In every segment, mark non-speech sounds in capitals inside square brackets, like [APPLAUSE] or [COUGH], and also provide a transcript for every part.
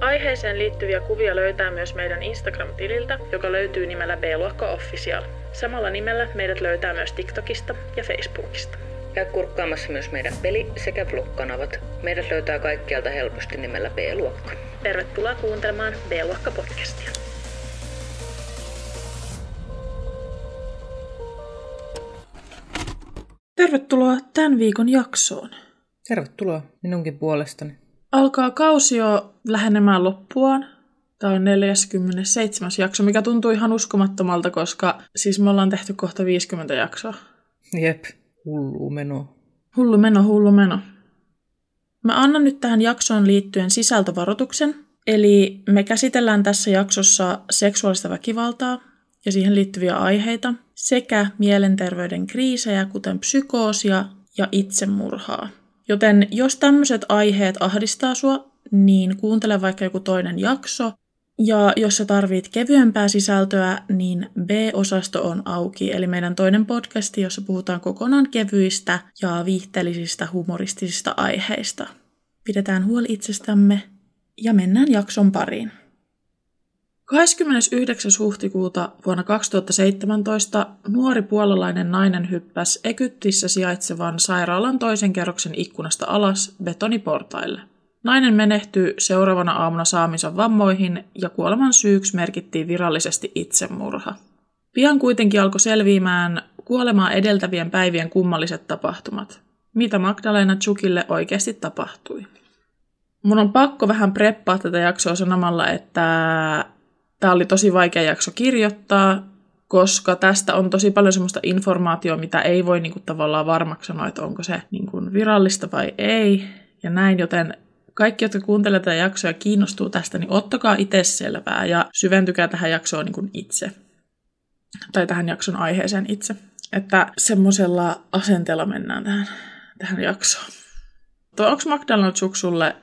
Aiheeseen liittyviä kuvia löytää myös meidän Instagram-tililtä, joka löytyy nimellä B-luokka Official. Samalla nimellä meidät löytää myös TikTokista ja Facebookista. Käy kurkkaamassa myös meidän peli- sekä vlog-kanavat. Meidät löytää kaikkialta helposti nimellä B-luokka. Tervetuloa kuuntelemaan B-luokka podcastia. Tervetuloa tämän viikon jaksoon. Tervetuloa minunkin puolestani. Alkaa kausi jo lähenemään loppuaan. Tämä on 47. jakso, mikä tuntuu ihan uskomattomalta, koska siis me ollaan tehty kohta 50 jaksoa. Jep, hullu meno. Hullu meno, hullu meno. Mä annan nyt tähän jaksoon liittyen sisältövaroituksen. Eli me käsitellään tässä jaksossa seksuaalista väkivaltaa ja siihen liittyviä aiheita sekä mielenterveyden kriisejä, kuten psykoosia ja itsemurhaa. Joten jos tämmöiset aiheet ahdistaa sua, niin kuuntele vaikka joku toinen jakso. Ja jos sä tarvit kevyempää sisältöä, niin B-osasto on auki, eli meidän toinen podcasti, jossa puhutaan kokonaan kevyistä ja viihteellisistä humoristisista aiheista. Pidetään huoli itsestämme ja mennään jakson pariin. 29. huhtikuuta vuonna 2017 nuori puolalainen nainen hyppäsi Egyptissä sijaitsevan sairaalan toisen kerroksen ikkunasta alas betoniportaille. Nainen menehtyi seuraavana aamuna saamisen vammoihin ja kuoleman syyksi merkittiin virallisesti itsemurha. Pian kuitenkin alkoi selviämään kuolemaa edeltävien päivien kummalliset tapahtumat. Mitä Magdalena Chukille oikeasti tapahtui? Mun on pakko vähän preppaa tätä jaksoa sanomalla, että Tämä oli tosi vaikea jakso kirjoittaa, koska tästä on tosi paljon semmoista informaatiota, mitä ei voi niinku tavallaan varmaksi sanoa, että onko se niinku virallista vai ei. Ja näin, joten kaikki, jotka kuuntelevat tätä jaksoa ja kiinnostuu tästä, niin ottakaa itse selvää ja syventykää tähän jaksoon niin itse. Tai tähän jakson aiheeseen itse. Että semmoisella asenteella mennään tähän, tähän jaksoon. Onko McDonald's sulle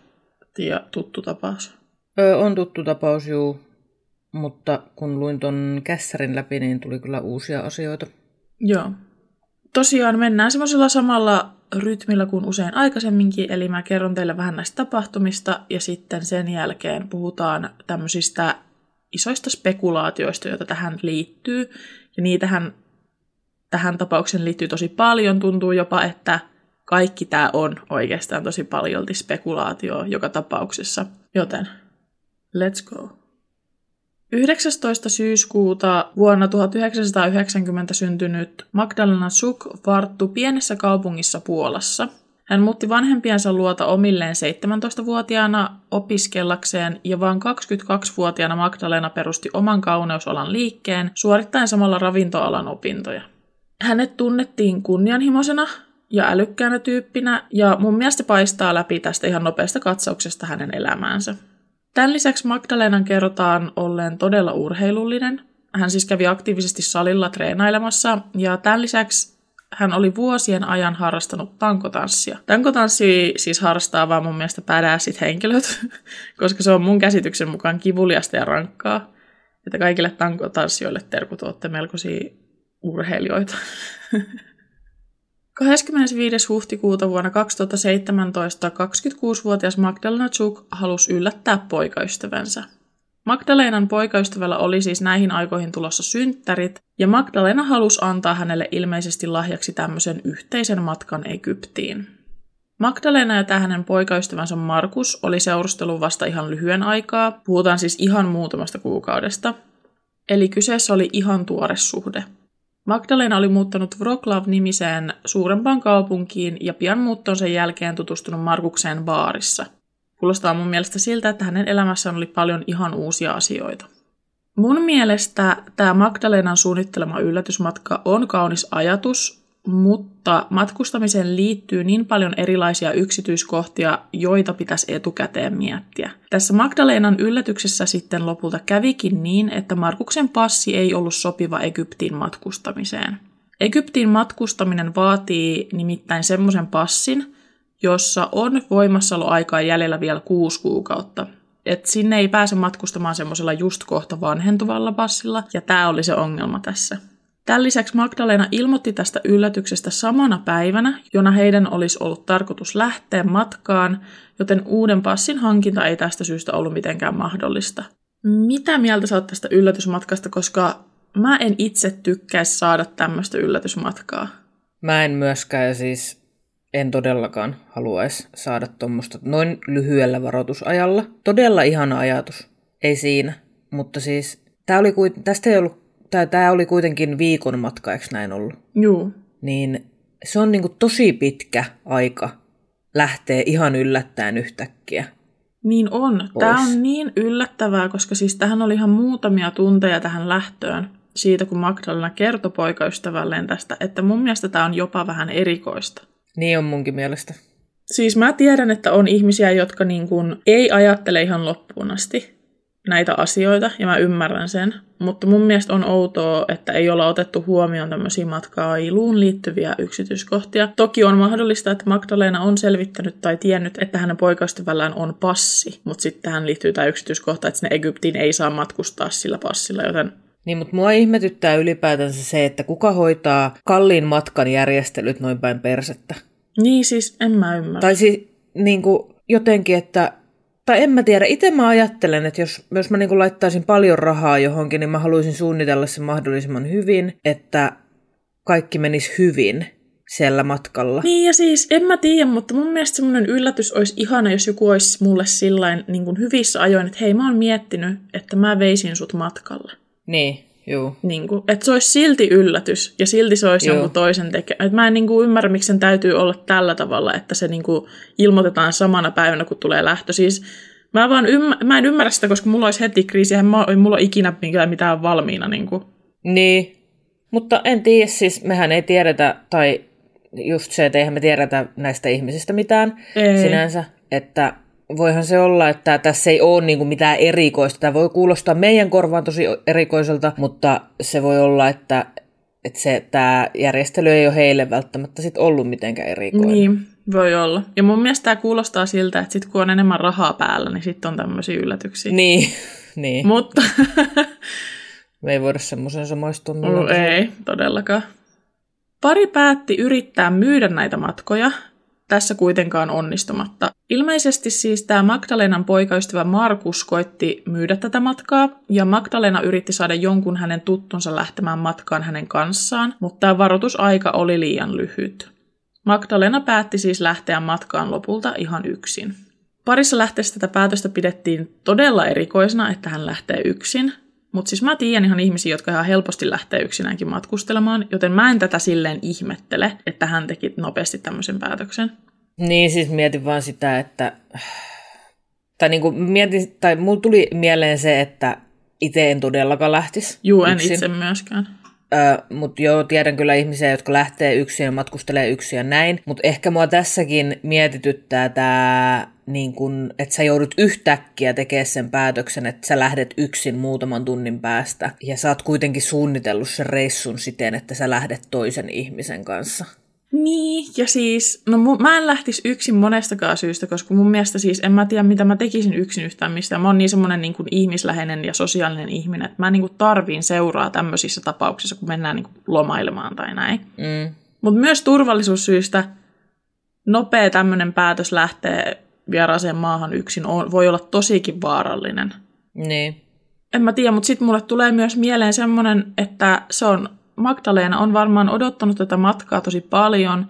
Tiia, tuttu tapaus? Öö, on tuttu tapaus, juu. Mutta kun luin ton kässärin läpi, niin tuli kyllä uusia asioita. Joo. Tosiaan mennään semmoisella samalla rytmillä kuin usein aikaisemminkin, eli mä kerron teille vähän näistä tapahtumista ja sitten sen jälkeen puhutaan tämmöisistä isoista spekulaatioista, joita tähän liittyy. Ja niitähän tähän tapaukseen liittyy tosi paljon. Tuntuu jopa, että kaikki tämä on oikeastaan tosi paljolti spekulaatio joka tapauksessa. Joten let's go. 19. syyskuuta vuonna 1990 syntynyt Magdalena Suk varttu pienessä kaupungissa Puolassa. Hän muutti vanhempiensa luota omilleen 17-vuotiaana opiskellakseen ja vain 22-vuotiaana Magdalena perusti oman kauneusalan liikkeen suorittaen samalla ravintoalan opintoja. Hänet tunnettiin kunnianhimoisena ja älykkäänä tyyppinä ja mun mielestä paistaa läpi tästä ihan nopeasta katsauksesta hänen elämäänsä. Tämän lisäksi Magdalenan kerrotaan olleen todella urheilullinen. Hän siis kävi aktiivisesti salilla treenailemassa ja tämän lisäksi hän oli vuosien ajan harrastanut tankotanssia. Tankotanssi siis harrastaa vaan mun mielestä pädääsit henkilöt, [LAUGHS] koska se on mun käsityksen mukaan kivuliasta ja rankkaa. Että kaikille tankotanssijoille terkut olette melkoisia urheilijoita. [LAUGHS] 25. huhtikuuta vuonna 2017 26-vuotias Magdalena Chuk halusi yllättää poikaystävänsä. Magdalenan poikaystävällä oli siis näihin aikoihin tulossa synttärit, ja Magdalena halusi antaa hänelle ilmeisesti lahjaksi tämmöisen yhteisen matkan Egyptiin. Magdalena ja tämä hänen poikaystävänsä Markus oli seurustelu vasta ihan lyhyen aikaa, puhutaan siis ihan muutamasta kuukaudesta. Eli kyseessä oli ihan tuore suhde. Magdalena oli muuttanut Wroclaw-nimiseen suurempaan kaupunkiin ja pian muuttonsa jälkeen tutustunut Markukseen baarissa. Kuulostaa mun mielestä siltä, että hänen elämässään oli paljon ihan uusia asioita. Mun mielestä tämä Magdalenan suunnittelema yllätysmatka on kaunis ajatus, mutta matkustamiseen liittyy niin paljon erilaisia yksityiskohtia, joita pitäisi etukäteen miettiä. Tässä Magdalenan yllätyksessä sitten lopulta kävikin niin, että Markuksen passi ei ollut sopiva Egyptiin matkustamiseen. Egyptiin matkustaminen vaatii nimittäin semmoisen passin, jossa on voimassaoloaikaa jäljellä vielä kuusi kuukautta. Et sinne ei pääse matkustamaan semmoisella just kohta vanhentuvalla passilla, ja tämä oli se ongelma tässä. Tämän lisäksi Magdalena ilmoitti tästä yllätyksestä samana päivänä, jona heidän olisi ollut tarkoitus lähteä matkaan, joten uuden passin hankinta ei tästä syystä ollut mitenkään mahdollista. Mitä mieltä sä oot tästä yllätysmatkasta, koska mä en itse tykkäisi saada tämmöistä yllätysmatkaa. Mä en myöskään siis en todellakaan haluaisi saada tuommoista noin lyhyellä varoitusajalla. Todella ihana ajatus, ei siinä. Mutta siis tää oli, tästä ei ollut tämä, tämä oli kuitenkin viikon matka, eikö näin ollut? Joo. Niin se on niinku tosi pitkä aika lähtee ihan yllättäen yhtäkkiä. Niin on. Pois. Tämä on niin yllättävää, koska siis tähän oli ihan muutamia tunteja tähän lähtöön siitä, kun Magdalena kertoi poikaystävälleen tästä, että mun mielestä tämä on jopa vähän erikoista. Niin on munkin mielestä. Siis mä tiedän, että on ihmisiä, jotka niin kuin ei ajattele ihan loppuun asti näitä asioita, ja mä ymmärrän sen. Mutta mun mielestä on outoa, että ei olla otettu huomioon tämmöisiä matkailuun liittyviä yksityiskohtia. Toki on mahdollista, että Magdalena on selvittänyt tai tiennyt, että hänen poikaystävällään on passi, mutta sitten tähän liittyy tämä yksityiskohta, että sinne Egyptiin ei saa matkustaa sillä passilla, joten niin, mutta mua ihmetyttää ylipäätänsä se, että kuka hoitaa kalliin matkan järjestelyt noin päin persettä. Niin siis, en mä ymmärrä. Tai siis niin kuin, jotenkin, että tai en mä tiedä, itse mä ajattelen, että jos, jos mä niin laittaisin paljon rahaa johonkin, niin mä haluaisin suunnitella sen mahdollisimman hyvin, että kaikki menisi hyvin siellä matkalla. Niin ja siis, en mä tiedä, mutta mun mielestä semmoinen yllätys olisi ihana, jos joku olisi mulle sillain niin kuin hyvissä ajoin, että hei mä oon miettinyt, että mä veisin sut matkalle. Niin, Joo. Niin kuin, että se olisi silti yllätys ja silti se olisi Joo. jonkun toisen tekemä. Mä en niin kuin, ymmärrä, miksi sen täytyy olla tällä tavalla, että se niin kuin, ilmoitetaan samana päivänä, kun tulee lähtö. Siis mä, vaan ymmär- mä en ymmärrä sitä, koska mulla olisi heti kriisi, eihän mulla ole ikinä mitään valmiina. Niin, kuin. niin. mutta en tiedä, siis mehän ei tiedetä, tai just se, että eihän me tiedetä näistä ihmisistä mitään ei. sinänsä, että voihan se olla, että tässä ei ole niin mitään erikoista. Tämä voi kuulostaa meidän korvaan tosi erikoiselta, mutta se voi olla, että, että se, tämä järjestely ei ole heille välttämättä sit ollut mitenkään erikoinen. Niin, voi olla. Ja mun mielestä tämä kuulostaa siltä, että sit kun on enemmän rahaa päällä, niin sitten on tämmöisiä yllätyksiä. Niin, [LAUGHS] niin. Mutta... Me ei voida semmoisen samaistua. No, ei, todellakaan. Pari päätti yrittää myydä näitä matkoja, tässä kuitenkaan onnistumatta. Ilmeisesti siis tämä Magdalenan poikaystävä Markus koitti myydä tätä matkaa, ja Magdalena yritti saada jonkun hänen tuttunsa lähtemään matkaan hänen kanssaan, mutta tämä varoitusaika oli liian lyhyt. Magdalena päätti siis lähteä matkaan lopulta ihan yksin. Parissa lähteessä tätä päätöstä pidettiin todella erikoisena, että hän lähtee yksin, mutta siis mä tiedän ihan ihmisiä, jotka ihan helposti lähtee yksinäänkin matkustelemaan, joten mä en tätä silleen ihmettele, että hän teki nopeasti tämmöisen päätöksen. Niin, siis mietin vaan sitä, että... Tai niinku mietin, tai mulla tuli mieleen se, että itse en todellakaan lähtisi Juu, en yksin. itse myöskään. Öö, mutta joo, tiedän kyllä ihmisiä, jotka lähtee yksin ja matkustelee yksin ja näin. Mutta ehkä mua tässäkin mietityttää tämä niin kun, että sä joudut yhtäkkiä tekemään sen päätöksen, että sä lähdet yksin muutaman tunnin päästä. Ja sä oot kuitenkin suunnitellut sen reissun siten, että sä lähdet toisen ihmisen kanssa. Niin, ja siis, no mä en lähtisi yksin monestakaan syystä, koska mun mielestä siis en mä tiedä, mitä mä tekisin yksin yhtään mistään. Mä oon niin semmoinen niin kuin ihmisläheinen ja sosiaalinen ihminen, että mä niin kuin tarviin seuraa tämmöisissä tapauksissa, kun mennään niin kuin lomailemaan tai näin. Mm. Mutta myös turvallisuussyistä nopea tämmöinen päätös lähtee vieraaseen maahan yksin on, voi olla tosikin vaarallinen. Niin. En mä tiedä, mutta sitten mulle tulee myös mieleen semmoinen, että se on, Magdalena on varmaan odottanut tätä matkaa tosi paljon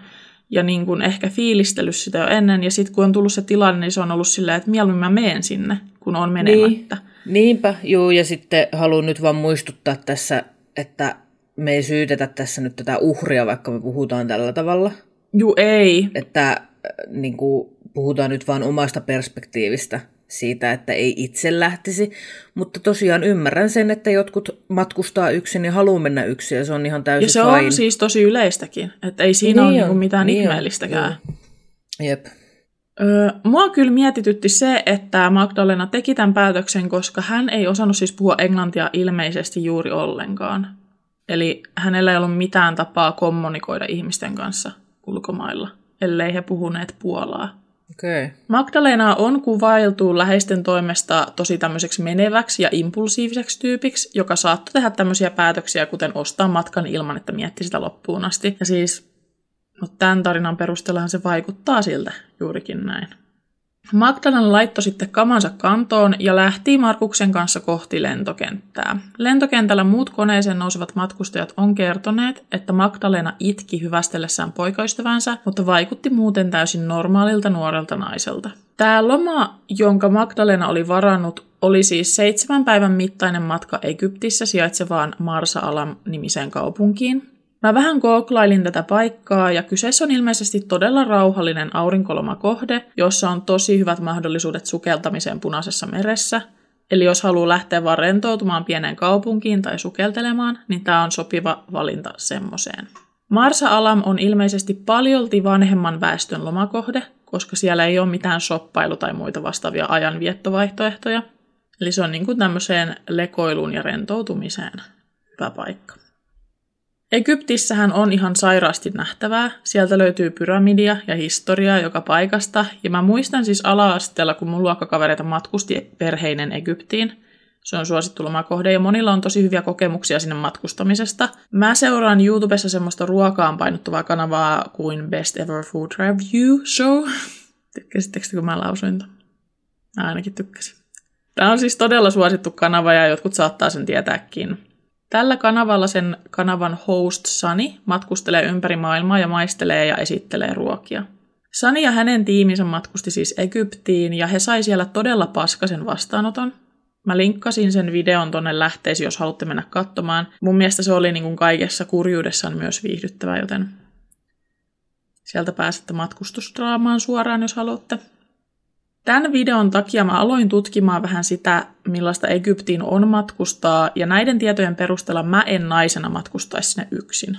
ja niin kuin ehkä fiilistellyt sitä jo ennen. Ja sitten kun on tullut se tilanne, niin se on ollut silleen, että mieluummin mä menen sinne, kun on menemättä. Niin. Niinpä, joo, ja sitten haluan nyt vaan muistuttaa tässä, että me ei syytetä tässä nyt tätä uhria, vaikka me puhutaan tällä tavalla. Juu, ei. Että äh, niin kuin, puhutaan nyt vain omasta perspektiivistä siitä, että ei itse lähtisi, mutta tosiaan ymmärrän sen, että jotkut matkustaa yksin ja haluaa mennä yksin ja se on ihan täysin Ja se fine. on siis tosi yleistäkin, että ei siinä niin ole niinku mitään niin ihmeellistäkään. On. Jep. Öö, mua kyllä mietitytti se, että Magdalena teki tämän päätöksen, koska hän ei osannut siis puhua englantia ilmeisesti juuri ollenkaan. Eli hänellä ei ollut mitään tapaa kommunikoida ihmisten kanssa ulkomailla, ellei he puhuneet puolaa. Okay. Magdalena on kuvailtu läheisten toimesta tosi tämmöiseksi meneväksi ja impulsiiviseksi tyypiksi, joka saattoi tehdä tämmöisiä päätöksiä, kuten ostaa matkan ilman, että mietti sitä loppuun asti. Ja siis, no tämän tarinan perusteella se vaikuttaa siltä juurikin näin. Magdalena laittoi sitten kamansa kantoon ja lähti Markuksen kanssa kohti lentokenttää. Lentokentällä muut koneeseen nousevat matkustajat on kertoneet, että Magdalena itki hyvästellessään poikaystävänsä, mutta vaikutti muuten täysin normaalilta nuorelta naiselta. Tämä loma, jonka Magdalena oli varannut, oli siis seitsemän päivän mittainen matka Egyptissä sijaitsevaan Marsa Alam nimiseen kaupunkiin. Mä vähän gooklailin tätä paikkaa ja kyseessä on ilmeisesti todella rauhallinen aurinkolomakohde, jossa on tosi hyvät mahdollisuudet sukeltamiseen punaisessa meressä. Eli jos haluaa lähteä vaan rentoutumaan pieneen kaupunkiin tai sukeltelemaan, niin tämä on sopiva valinta semmoseen. Marsa Alam on ilmeisesti paljolti vanhemman väestön lomakohde, koska siellä ei ole mitään shoppailu- tai muita vastaavia ajanviettovaihtoehtoja. Eli se on niin kuin tämmöiseen lekoiluun ja rentoutumiseen hyvä paikka. Egyptissähän on ihan sairaasti nähtävää. Sieltä löytyy pyramidia ja historiaa joka paikasta. Ja mä muistan siis ala-asteella, kun mun luokkakavereita matkusti perheinen Egyptiin. Se on suosittu lomakohde ja monilla on tosi hyviä kokemuksia sinne matkustamisesta. Mä seuraan YouTubessa semmoista ruokaan painottuvaa kanavaa kuin Best Ever Food Review Show. [LAUGHS] Tykkäsittekö kun mä lausuin ton? Mä ainakin tykkäsin. Tämä on siis todella suosittu kanava ja jotkut saattaa sen tietääkin. Tällä kanavalla sen kanavan host Sani matkustelee ympäri maailmaa ja maistelee ja esittelee ruokia. Sani ja hänen tiiminsä matkusti siis Egyptiin ja he sai siellä todella paskasen vastaanoton. Mä linkkasin sen videon tonne lähteisiin, jos haluatte mennä katsomaan. Mun mielestä se oli niin kuin kaikessa kurjuudessaan myös viihdyttävä, joten sieltä pääsette matkustusdraamaan suoraan, jos haluatte. Tämän videon takia mä aloin tutkimaan vähän sitä, millaista Egyptiin on matkustaa, ja näiden tietojen perusteella mä en naisena matkustaisi sinne yksin.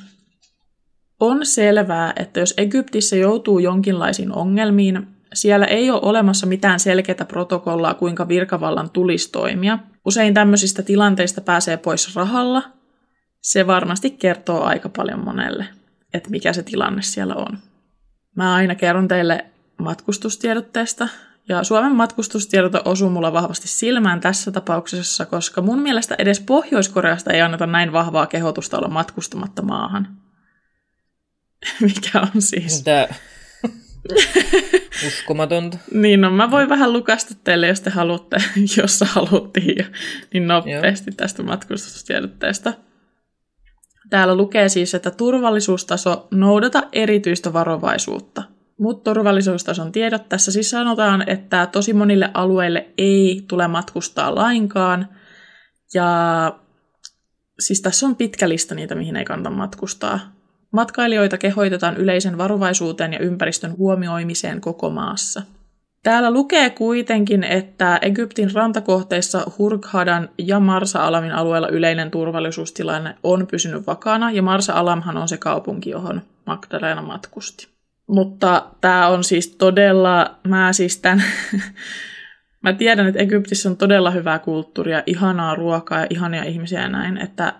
On selvää, että jos Egyptissä joutuu jonkinlaisiin ongelmiin, siellä ei ole olemassa mitään selkeää protokollaa, kuinka virkavallan tulisi toimia. Usein tämmöisistä tilanteista pääsee pois rahalla. Se varmasti kertoo aika paljon monelle, että mikä se tilanne siellä on. Mä aina kerron teille matkustustiedotteesta, ja Suomen matkustustiedote osuu mulla vahvasti silmään tässä tapauksessa, koska mun mielestä edes Pohjois-Koreasta ei anneta näin vahvaa kehotusta olla matkustamatta maahan. [LAUGHS] Mikä on siis... Mitä? [LAUGHS] Uskomatonta. niin, no mä voin vähän lukasta teille, jos te haluatte, [LAUGHS] jos haluttiin, niin nopeasti Joo. tästä matkustustiedotteesta. Täällä lukee siis, että turvallisuustaso noudata erityistä varovaisuutta – mutta turvallisuustason tiedot tässä siis sanotaan, että tosi monille alueille ei tule matkustaa lainkaan. Ja siis tässä on pitkä lista niitä, mihin ei kannata matkustaa. Matkailijoita kehoitetaan yleisen varovaisuuteen ja ympäristön huomioimiseen koko maassa. Täällä lukee kuitenkin, että Egyptin rantakohteissa Hurghadan ja Marsa-Alamin alueella yleinen turvallisuustilanne on pysynyt vakaana, ja Marsa-Alamhan on se kaupunki, johon Magdalena matkusti. Mutta tämä on siis todella, mä siis tämän, [LAUGHS] mä tiedän, että Egyptissä on todella hyvää kulttuuria, ihanaa ruokaa ja ihania ihmisiä ja näin, että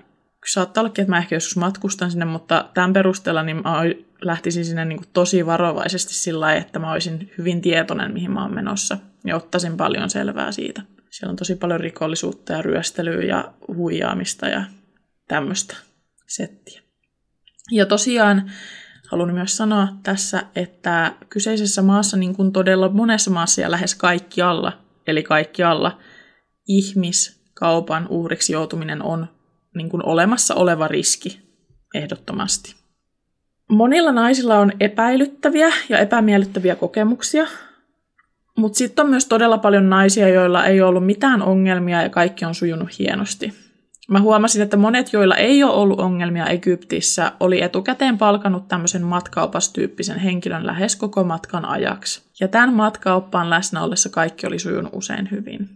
saattaa ollakin, että mä ehkä joskus matkustan sinne, mutta tämän perusteella niin mä lähtisin sinne niin tosi varovaisesti sillä lailla, että mä olisin hyvin tietoinen, mihin mä oon menossa ja ottaisin paljon selvää siitä. Siellä on tosi paljon rikollisuutta ja ryöstelyä ja huijaamista ja tämmöistä settiä. Ja tosiaan Haluan myös sanoa tässä, että kyseisessä maassa, niin kuin todella monessa maassa ja lähes kaikkialla, eli kaikkialla, ihmiskaupan uhriksi joutuminen on niin kuin olemassa oleva riski ehdottomasti. Monilla naisilla on epäilyttäviä ja epämiellyttäviä kokemuksia, mutta sitten on myös todella paljon naisia, joilla ei ollut mitään ongelmia ja kaikki on sujunut hienosti. Mä huomasin, että monet, joilla ei ole ollut ongelmia Egyptissä, oli etukäteen palkanut tämmöisen matkaopastyyppisen henkilön lähes koko matkan ajaksi. Ja tämän matkaoppaan läsnä ollessa kaikki oli sujunut usein hyvin.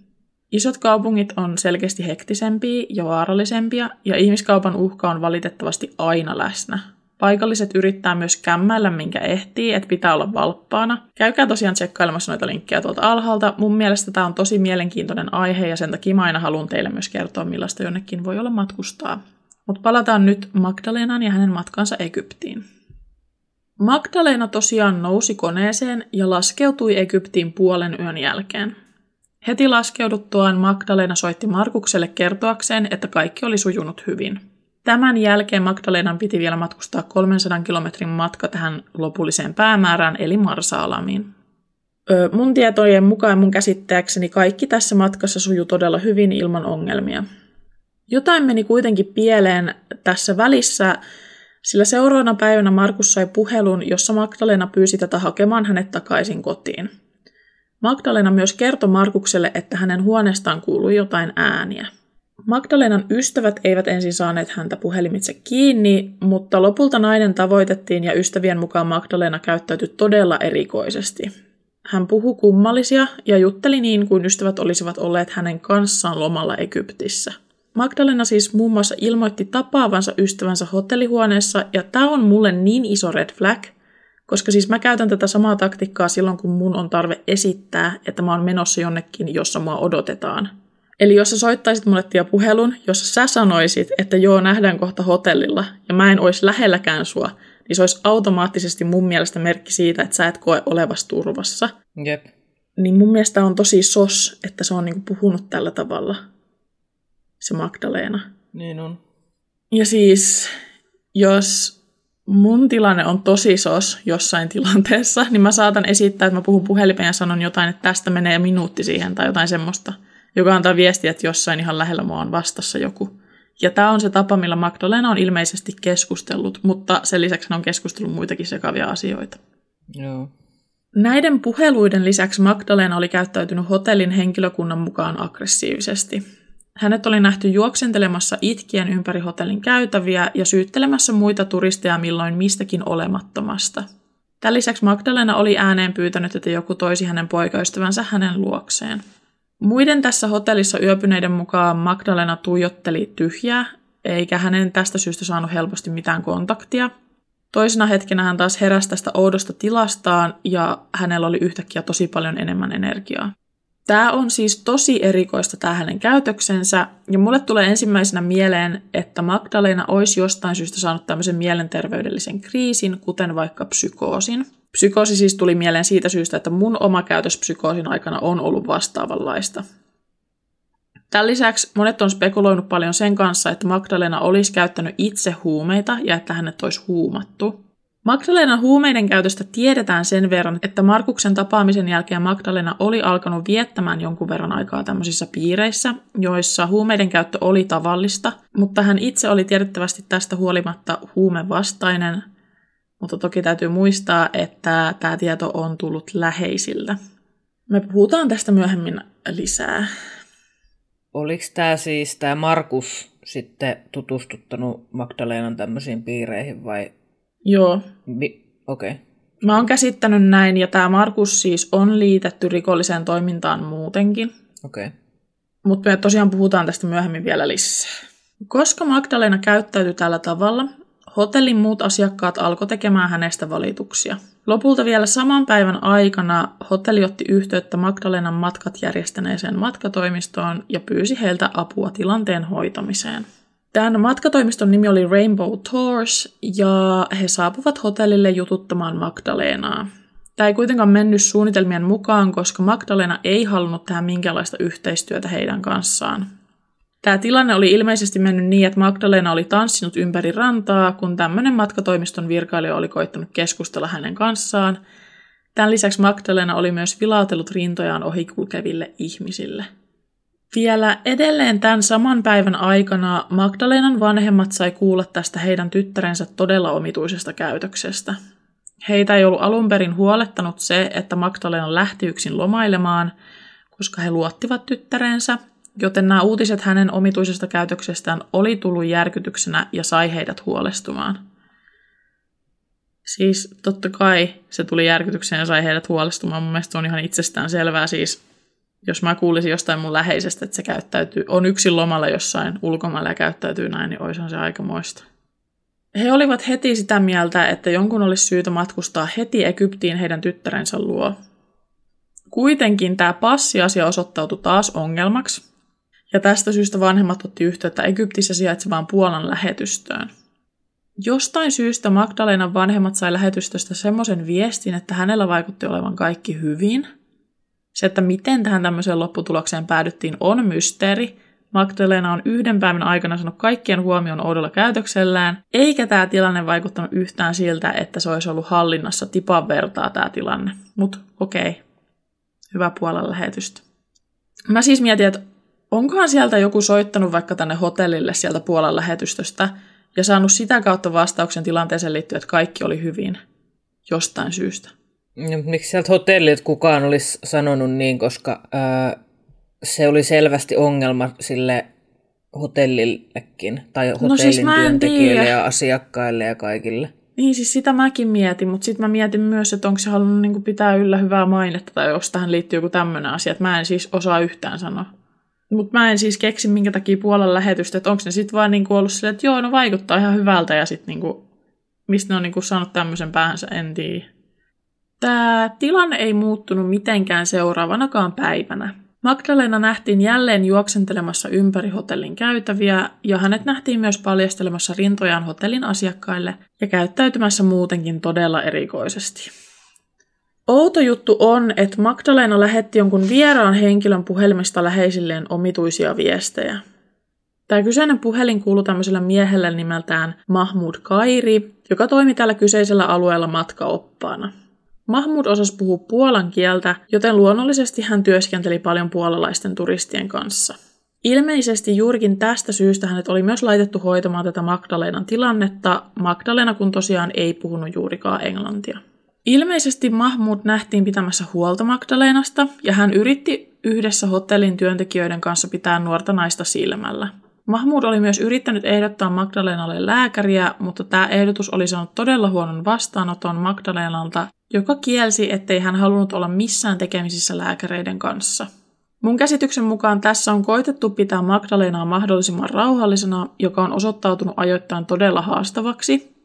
Isot kaupungit on selkeästi hektisempiä ja vaarallisempia, ja ihmiskaupan uhka on valitettavasti aina läsnä. Paikalliset yrittää myös kämmäillä, minkä ehtii, että pitää olla valppaana. Käykää tosiaan tsekkailemassa noita linkkejä tuolta alhaalta. Mun mielestä tämä on tosi mielenkiintoinen aihe ja sen takia mä aina haluan teille myös kertoa, millaista jonnekin voi olla matkustaa. Mutta palataan nyt Magdalenaan ja hänen matkansa Egyptiin. Magdalena tosiaan nousi koneeseen ja laskeutui Egyptiin puolen yön jälkeen. Heti laskeuduttuaan Magdalena soitti Markukselle kertoakseen, että kaikki oli sujunut hyvin. Tämän jälkeen Magdalenan piti vielä matkustaa 300 kilometrin matka tähän lopulliseen päämäärään, eli Marsaalamiin. Öö, mun tietojen mukaan mun käsittääkseni kaikki tässä matkassa sujuu todella hyvin ilman ongelmia. Jotain meni kuitenkin pieleen tässä välissä, sillä seuraavana päivänä Markus sai puhelun, jossa Magdalena pyysi tätä hakemaan hänet takaisin kotiin. Magdalena myös kertoi Markukselle, että hänen huoneestaan kuului jotain ääniä. Magdalenan ystävät eivät ensin saaneet häntä puhelimitse kiinni, mutta lopulta nainen tavoitettiin ja ystävien mukaan Magdalena käyttäytyi todella erikoisesti. Hän puhui kummallisia ja jutteli niin kuin ystävät olisivat olleet hänen kanssaan lomalla Egyptissä. Magdalena siis muun muassa ilmoitti tapaavansa ystävänsä hotellihuoneessa ja tämä on mulle niin iso red flag, koska siis mä käytän tätä samaa taktiikkaa silloin, kun mun on tarve esittää, että mä oon menossa jonnekin, jossa mua odotetaan. Eli jos sä soittaisit mulle puhelun, jossa sä sanoisit, että joo, nähdään kohta hotellilla, ja mä en olisi lähelläkään sua, niin se olisi automaattisesti mun mielestä merkki siitä, että sä et koe olevas turvassa. Jep. Niin mun mielestä on tosi sos, että se on niinku puhunut tällä tavalla, se Magdalena. Niin on. Ja siis, jos mun tilanne on tosi sos jossain tilanteessa, niin mä saatan esittää, että mä puhun puhelimeen ja sanon jotain, että tästä menee minuutti siihen tai jotain semmoista – joka antaa viestiä, että jossain ihan lähellä mua on vastassa joku. Ja tämä on se tapa, millä Magdalena on ilmeisesti keskustellut, mutta sen lisäksi hän on keskustellut muitakin sekavia asioita. Joo. Näiden puheluiden lisäksi Magdalena oli käyttäytynyt hotellin henkilökunnan mukaan aggressiivisesti. Hänet oli nähty juoksentelemassa itkien ympäri hotellin käytäviä ja syyttelemässä muita turisteja milloin mistäkin olemattomasta. Tämän lisäksi Magdalena oli ääneen pyytänyt, että joku toisi hänen poikaystävänsä hänen luokseen. Muiden tässä hotellissa yöpyneiden mukaan Magdalena tuijotteli tyhjää, eikä hänen tästä syystä saanut helposti mitään kontaktia. Toisena hetkenä hän taas heräsi tästä oudosta tilastaan ja hänellä oli yhtäkkiä tosi paljon enemmän energiaa. Tämä on siis tosi erikoista tämä hänen käytöksensä, ja mulle tulee ensimmäisenä mieleen, että Magdalena olisi jostain syystä saanut tämmöisen mielenterveydellisen kriisin, kuten vaikka psykoosin – Psykoosi siis tuli mieleen siitä syystä, että mun oma käytös psykoosin aikana on ollut vastaavanlaista. Tämän lisäksi monet on spekuloinut paljon sen kanssa, että Magdalena olisi käyttänyt itse huumeita ja että hänet olisi huumattu. Magdalenan huumeiden käytöstä tiedetään sen verran, että Markuksen tapaamisen jälkeen Magdalena oli alkanut viettämään jonkun verran aikaa tämmöisissä piireissä, joissa huumeiden käyttö oli tavallista, mutta hän itse oli tiedettävästi tästä huolimatta huumevastainen – mutta toki täytyy muistaa, että tämä tieto on tullut läheisillä. Me puhutaan tästä myöhemmin lisää. Oliko tämä siis tämä Markus sitten tutustuttanut Magdalenan tämmöisiin piireihin vai? Joo. Mi- Okei. Okay. Mä oon käsittänyt näin, ja tämä Markus siis on liitetty rikolliseen toimintaan muutenkin. Okei. Okay. Mutta me tosiaan puhutaan tästä myöhemmin vielä lisää. Koska Magdalena käyttäytyi tällä tavalla, Hotellin muut asiakkaat alkoi tekemään hänestä valituksia. Lopulta vielä saman päivän aikana hotelli otti yhteyttä Magdalenan matkat järjestäneeseen matkatoimistoon ja pyysi heiltä apua tilanteen hoitamiseen. Tämän matkatoimiston nimi oli Rainbow Tours ja he saapuvat hotellille jututtamaan Magdalenaa. Tämä ei kuitenkaan mennyt suunnitelmien mukaan, koska Magdalena ei halunnut tehdä minkäänlaista yhteistyötä heidän kanssaan. Tämä tilanne oli ilmeisesti mennyt niin, että Magdalena oli tanssinut ympäri rantaa, kun tämmöinen matkatoimiston virkailija oli koittanut keskustella hänen kanssaan. Tämän lisäksi Magdalena oli myös vilautellut rintojaan ohikulkeville ihmisille. Vielä edelleen tämän saman päivän aikana Magdalenan vanhemmat sai kuulla tästä heidän tyttärensä todella omituisesta käytöksestä. Heitä ei ollut alun perin huolettanut se, että Magdalena lähti yksin lomailemaan, koska he luottivat tyttärensä – joten nämä uutiset hänen omituisesta käytöksestään oli tullut järkytyksenä ja sai heidät huolestumaan. Siis totta kai se tuli järkytykseen ja sai heidät huolestumaan. Mun mielestä se on ihan itsestään selvää. Siis jos mä kuulisin jostain mun läheisestä, että se käyttäytyy, on yksin lomalla jossain ulkomailla ja käyttäytyy näin, niin olisihan se aika moista. He olivat heti sitä mieltä, että jonkun olisi syytä matkustaa heti Egyptiin heidän tyttärensä luo. Kuitenkin tämä passiasia osoittautui taas ongelmaksi, ja tästä syystä vanhemmat otti yhteyttä Egyptissä sijaitsevaan Puolan lähetystöön. Jostain syystä Magdalenan vanhemmat sai lähetystöstä semmoisen viestin, että hänellä vaikutti olevan kaikki hyvin. Se, että miten tähän tämmöiseen lopputulokseen päädyttiin, on mysteeri. Magdalena on yhden päivän aikana sanonut kaikkien huomion oudolla käytöksellään, eikä tämä tilanne vaikuttanut yhtään siltä, että se olisi ollut hallinnassa tipan vertaa tämä tilanne. Mutta okei, okay. hyvä puolella lähetystä. Mä siis mietin, että onkohan sieltä joku soittanut vaikka tänne hotellille sieltä Puolan lähetystöstä ja saanut sitä kautta vastauksen tilanteeseen liittyen, että kaikki oli hyvin jostain syystä. No, miksi sieltä hotellilta kukaan olisi sanonut niin, koska ää, se oli selvästi ongelma sille hotellillekin, tai hotellin no siis työntekijöille tiedä. ja asiakkaille ja kaikille. Niin, siis sitä mäkin mietin, mutta sitten mä mietin myös, että onko se halunnut niin pitää yllä hyvää mainetta, tai jos tähän liittyy joku tämmöinen asia, että mä en siis osaa yhtään sanoa. Mutta mä en siis keksi, minkä takia Puolan lähetystä, että onko ne sitten vaan niinku ollut silleen, että joo, no vaikuttaa ihan hyvältä ja sitten niinku, mistä ne on niinku saanut tämmöisen päänsä, en tiedä. Tämä tilanne ei muuttunut mitenkään seuraavanakaan päivänä. Magdalena nähtiin jälleen juoksentelemassa ympäri hotellin käytäviä ja hänet nähtiin myös paljastelemassa rintojaan hotellin asiakkaille ja käyttäytymässä muutenkin todella erikoisesti. Outo juttu on, että Magdalena lähetti jonkun vieraan henkilön puhelimesta läheisilleen omituisia viestejä. Tämä kyseinen puhelin kuului tämmöiselle miehelle nimeltään Mahmud Kairi, joka toimi tällä kyseisellä alueella matkaoppaana. Mahmud osasi puhua puolan kieltä, joten luonnollisesti hän työskenteli paljon puolalaisten turistien kanssa. Ilmeisesti juurikin tästä syystä hänet oli myös laitettu hoitamaan tätä Magdalenan tilannetta, Magdalena kun tosiaan ei puhunut juurikaan englantia. Ilmeisesti Mahmud nähtiin pitämässä huolta Magdalenasta ja hän yritti yhdessä hotellin työntekijöiden kanssa pitää nuorta naista silmällä. Mahmud oli myös yrittänyt ehdottaa Magdalenalle lääkäriä, mutta tämä ehdotus oli saanut todella huonon vastaanoton Magdalenalta, joka kielsi, ettei hän halunnut olla missään tekemisissä lääkäreiden kanssa. Mun käsityksen mukaan tässä on koitettu pitää Magdalenaa mahdollisimman rauhallisena, joka on osoittautunut ajoittain todella haastavaksi,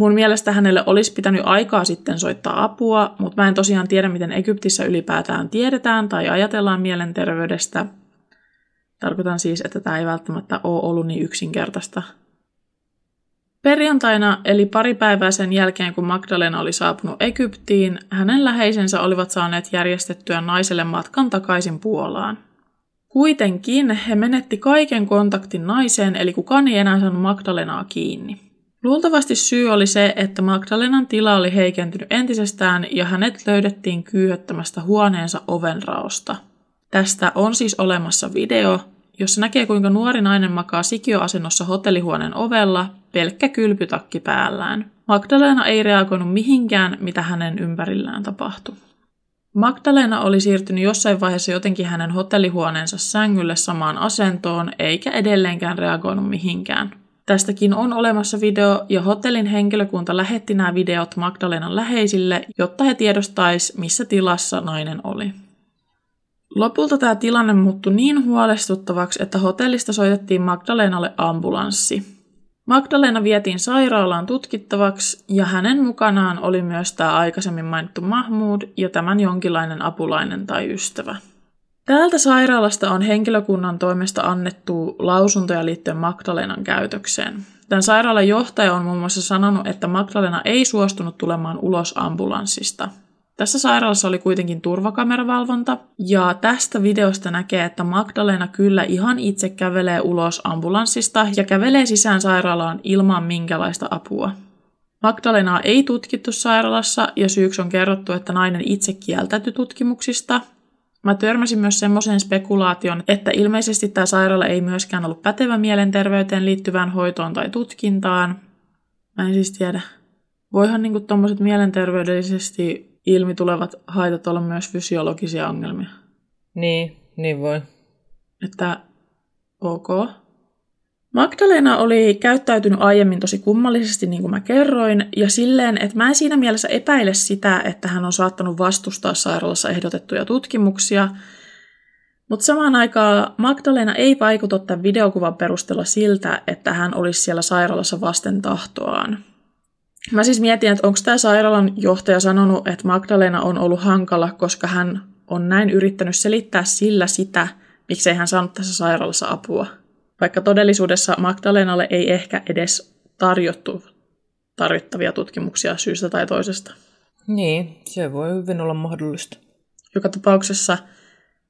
Mun mielestä hänelle olisi pitänyt aikaa sitten soittaa apua, mutta mä en tosiaan tiedä, miten Egyptissä ylipäätään tiedetään tai ajatellaan mielenterveydestä. Tarkoitan siis, että tämä ei välttämättä ole ollut niin yksinkertaista. Perjantaina, eli pari päivää sen jälkeen, kun Magdalena oli saapunut Egyptiin, hänen läheisensä olivat saaneet järjestettyä naiselle matkan takaisin Puolaan. Kuitenkin he menetti kaiken kontaktin naiseen, eli kukaan ei enää saanut Magdalenaa kiinni. Luultavasti syy oli se, että Magdalenan tila oli heikentynyt entisestään ja hänet löydettiin kyyhöttämästä huoneensa ovenraosta. Tästä on siis olemassa video, jossa näkee kuinka nuori nainen makaa sikioasennossa hotellihuoneen ovella, pelkkä kylpytakki päällään. Magdalena ei reagoinut mihinkään, mitä hänen ympärillään tapahtui. Magdalena oli siirtynyt jossain vaiheessa jotenkin hänen hotellihuoneensa sängylle samaan asentoon, eikä edelleenkään reagoinut mihinkään. Tästäkin on olemassa video ja hotellin henkilökunta lähetti nämä videot Magdalenan läheisille, jotta he tiedostaisi, missä tilassa nainen oli. Lopulta tämä tilanne muuttui niin huolestuttavaksi, että hotellista soitettiin Magdalenalle ambulanssi. Magdalena vietiin sairaalaan tutkittavaksi ja hänen mukanaan oli myös tämä aikaisemmin mainittu Mahmoud ja tämän jonkinlainen apulainen tai ystävä. Täältä sairaalasta on henkilökunnan toimesta annettu lausuntoja liittyen Magdalenan käytökseen. Tämän sairaalan johtaja on muun muassa sanonut, että Magdalena ei suostunut tulemaan ulos ambulanssista. Tässä sairaalassa oli kuitenkin turvakameravalvonta, ja tästä videosta näkee, että Magdalena kyllä ihan itse kävelee ulos ambulanssista ja kävelee sisään sairaalaan ilman minkälaista apua. Magdalenaa ei tutkittu sairaalassa ja syyksi on kerrottu, että nainen itse kieltäytyi tutkimuksista Mä törmäsin myös semmoiseen spekulaation, että ilmeisesti tämä sairaala ei myöskään ollut pätevä mielenterveyteen liittyvään hoitoon tai tutkintaan. Mä en siis tiedä. Voihan niinku tuommoiset mielenterveydellisesti ilmi tulevat haitat olla myös fysiologisia ongelmia. Niin, niin voi. Että Ok. Magdalena oli käyttäytynyt aiemmin tosi kummallisesti, niin kuin mä kerroin, ja silleen, että mä en siinä mielessä epäile sitä, että hän on saattanut vastustaa sairaalassa ehdotettuja tutkimuksia, mutta samaan aikaan Magdalena ei vaikuta tämän videokuvan perusteella siltä, että hän olisi siellä sairaalassa vasten tahtoaan. Mä siis mietin, että onko tämä sairaalan johtaja sanonut, että Magdalena on ollut hankala, koska hän on näin yrittänyt selittää sillä sitä, miksei hän saanut tässä sairaalassa apua. Vaikka todellisuudessa Magdalenalle ei ehkä edes tarjottu tarvittavia tutkimuksia syystä tai toisesta. Niin, se voi hyvin olla mahdollista. Joka tapauksessa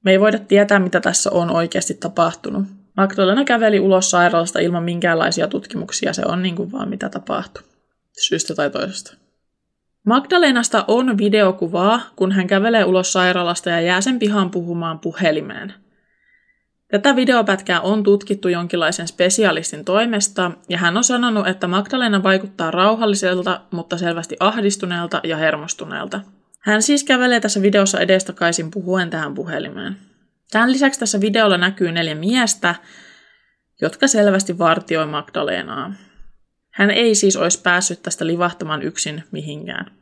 me ei voida tietää, mitä tässä on oikeasti tapahtunut. Magdalena käveli ulos sairaalasta ilman minkäänlaisia tutkimuksia, se on niin kuin vaan mitä tapahtui, syystä tai toisesta. Magdalenasta on videokuvaa, kun hän kävelee ulos sairaalasta ja jää sen pihaan puhumaan puhelimeen. Tätä videopätkää on tutkittu jonkinlaisen spesialistin toimesta, ja hän on sanonut, että Magdalena vaikuttaa rauhalliselta, mutta selvästi ahdistuneelta ja hermostuneelta. Hän siis kävelee tässä videossa edestakaisin puhuen tähän puhelimeen. Tämän lisäksi tässä videolla näkyy neljä miestä, jotka selvästi vartioi Magdalenaa. Hän ei siis olisi päässyt tästä livahtamaan yksin mihinkään.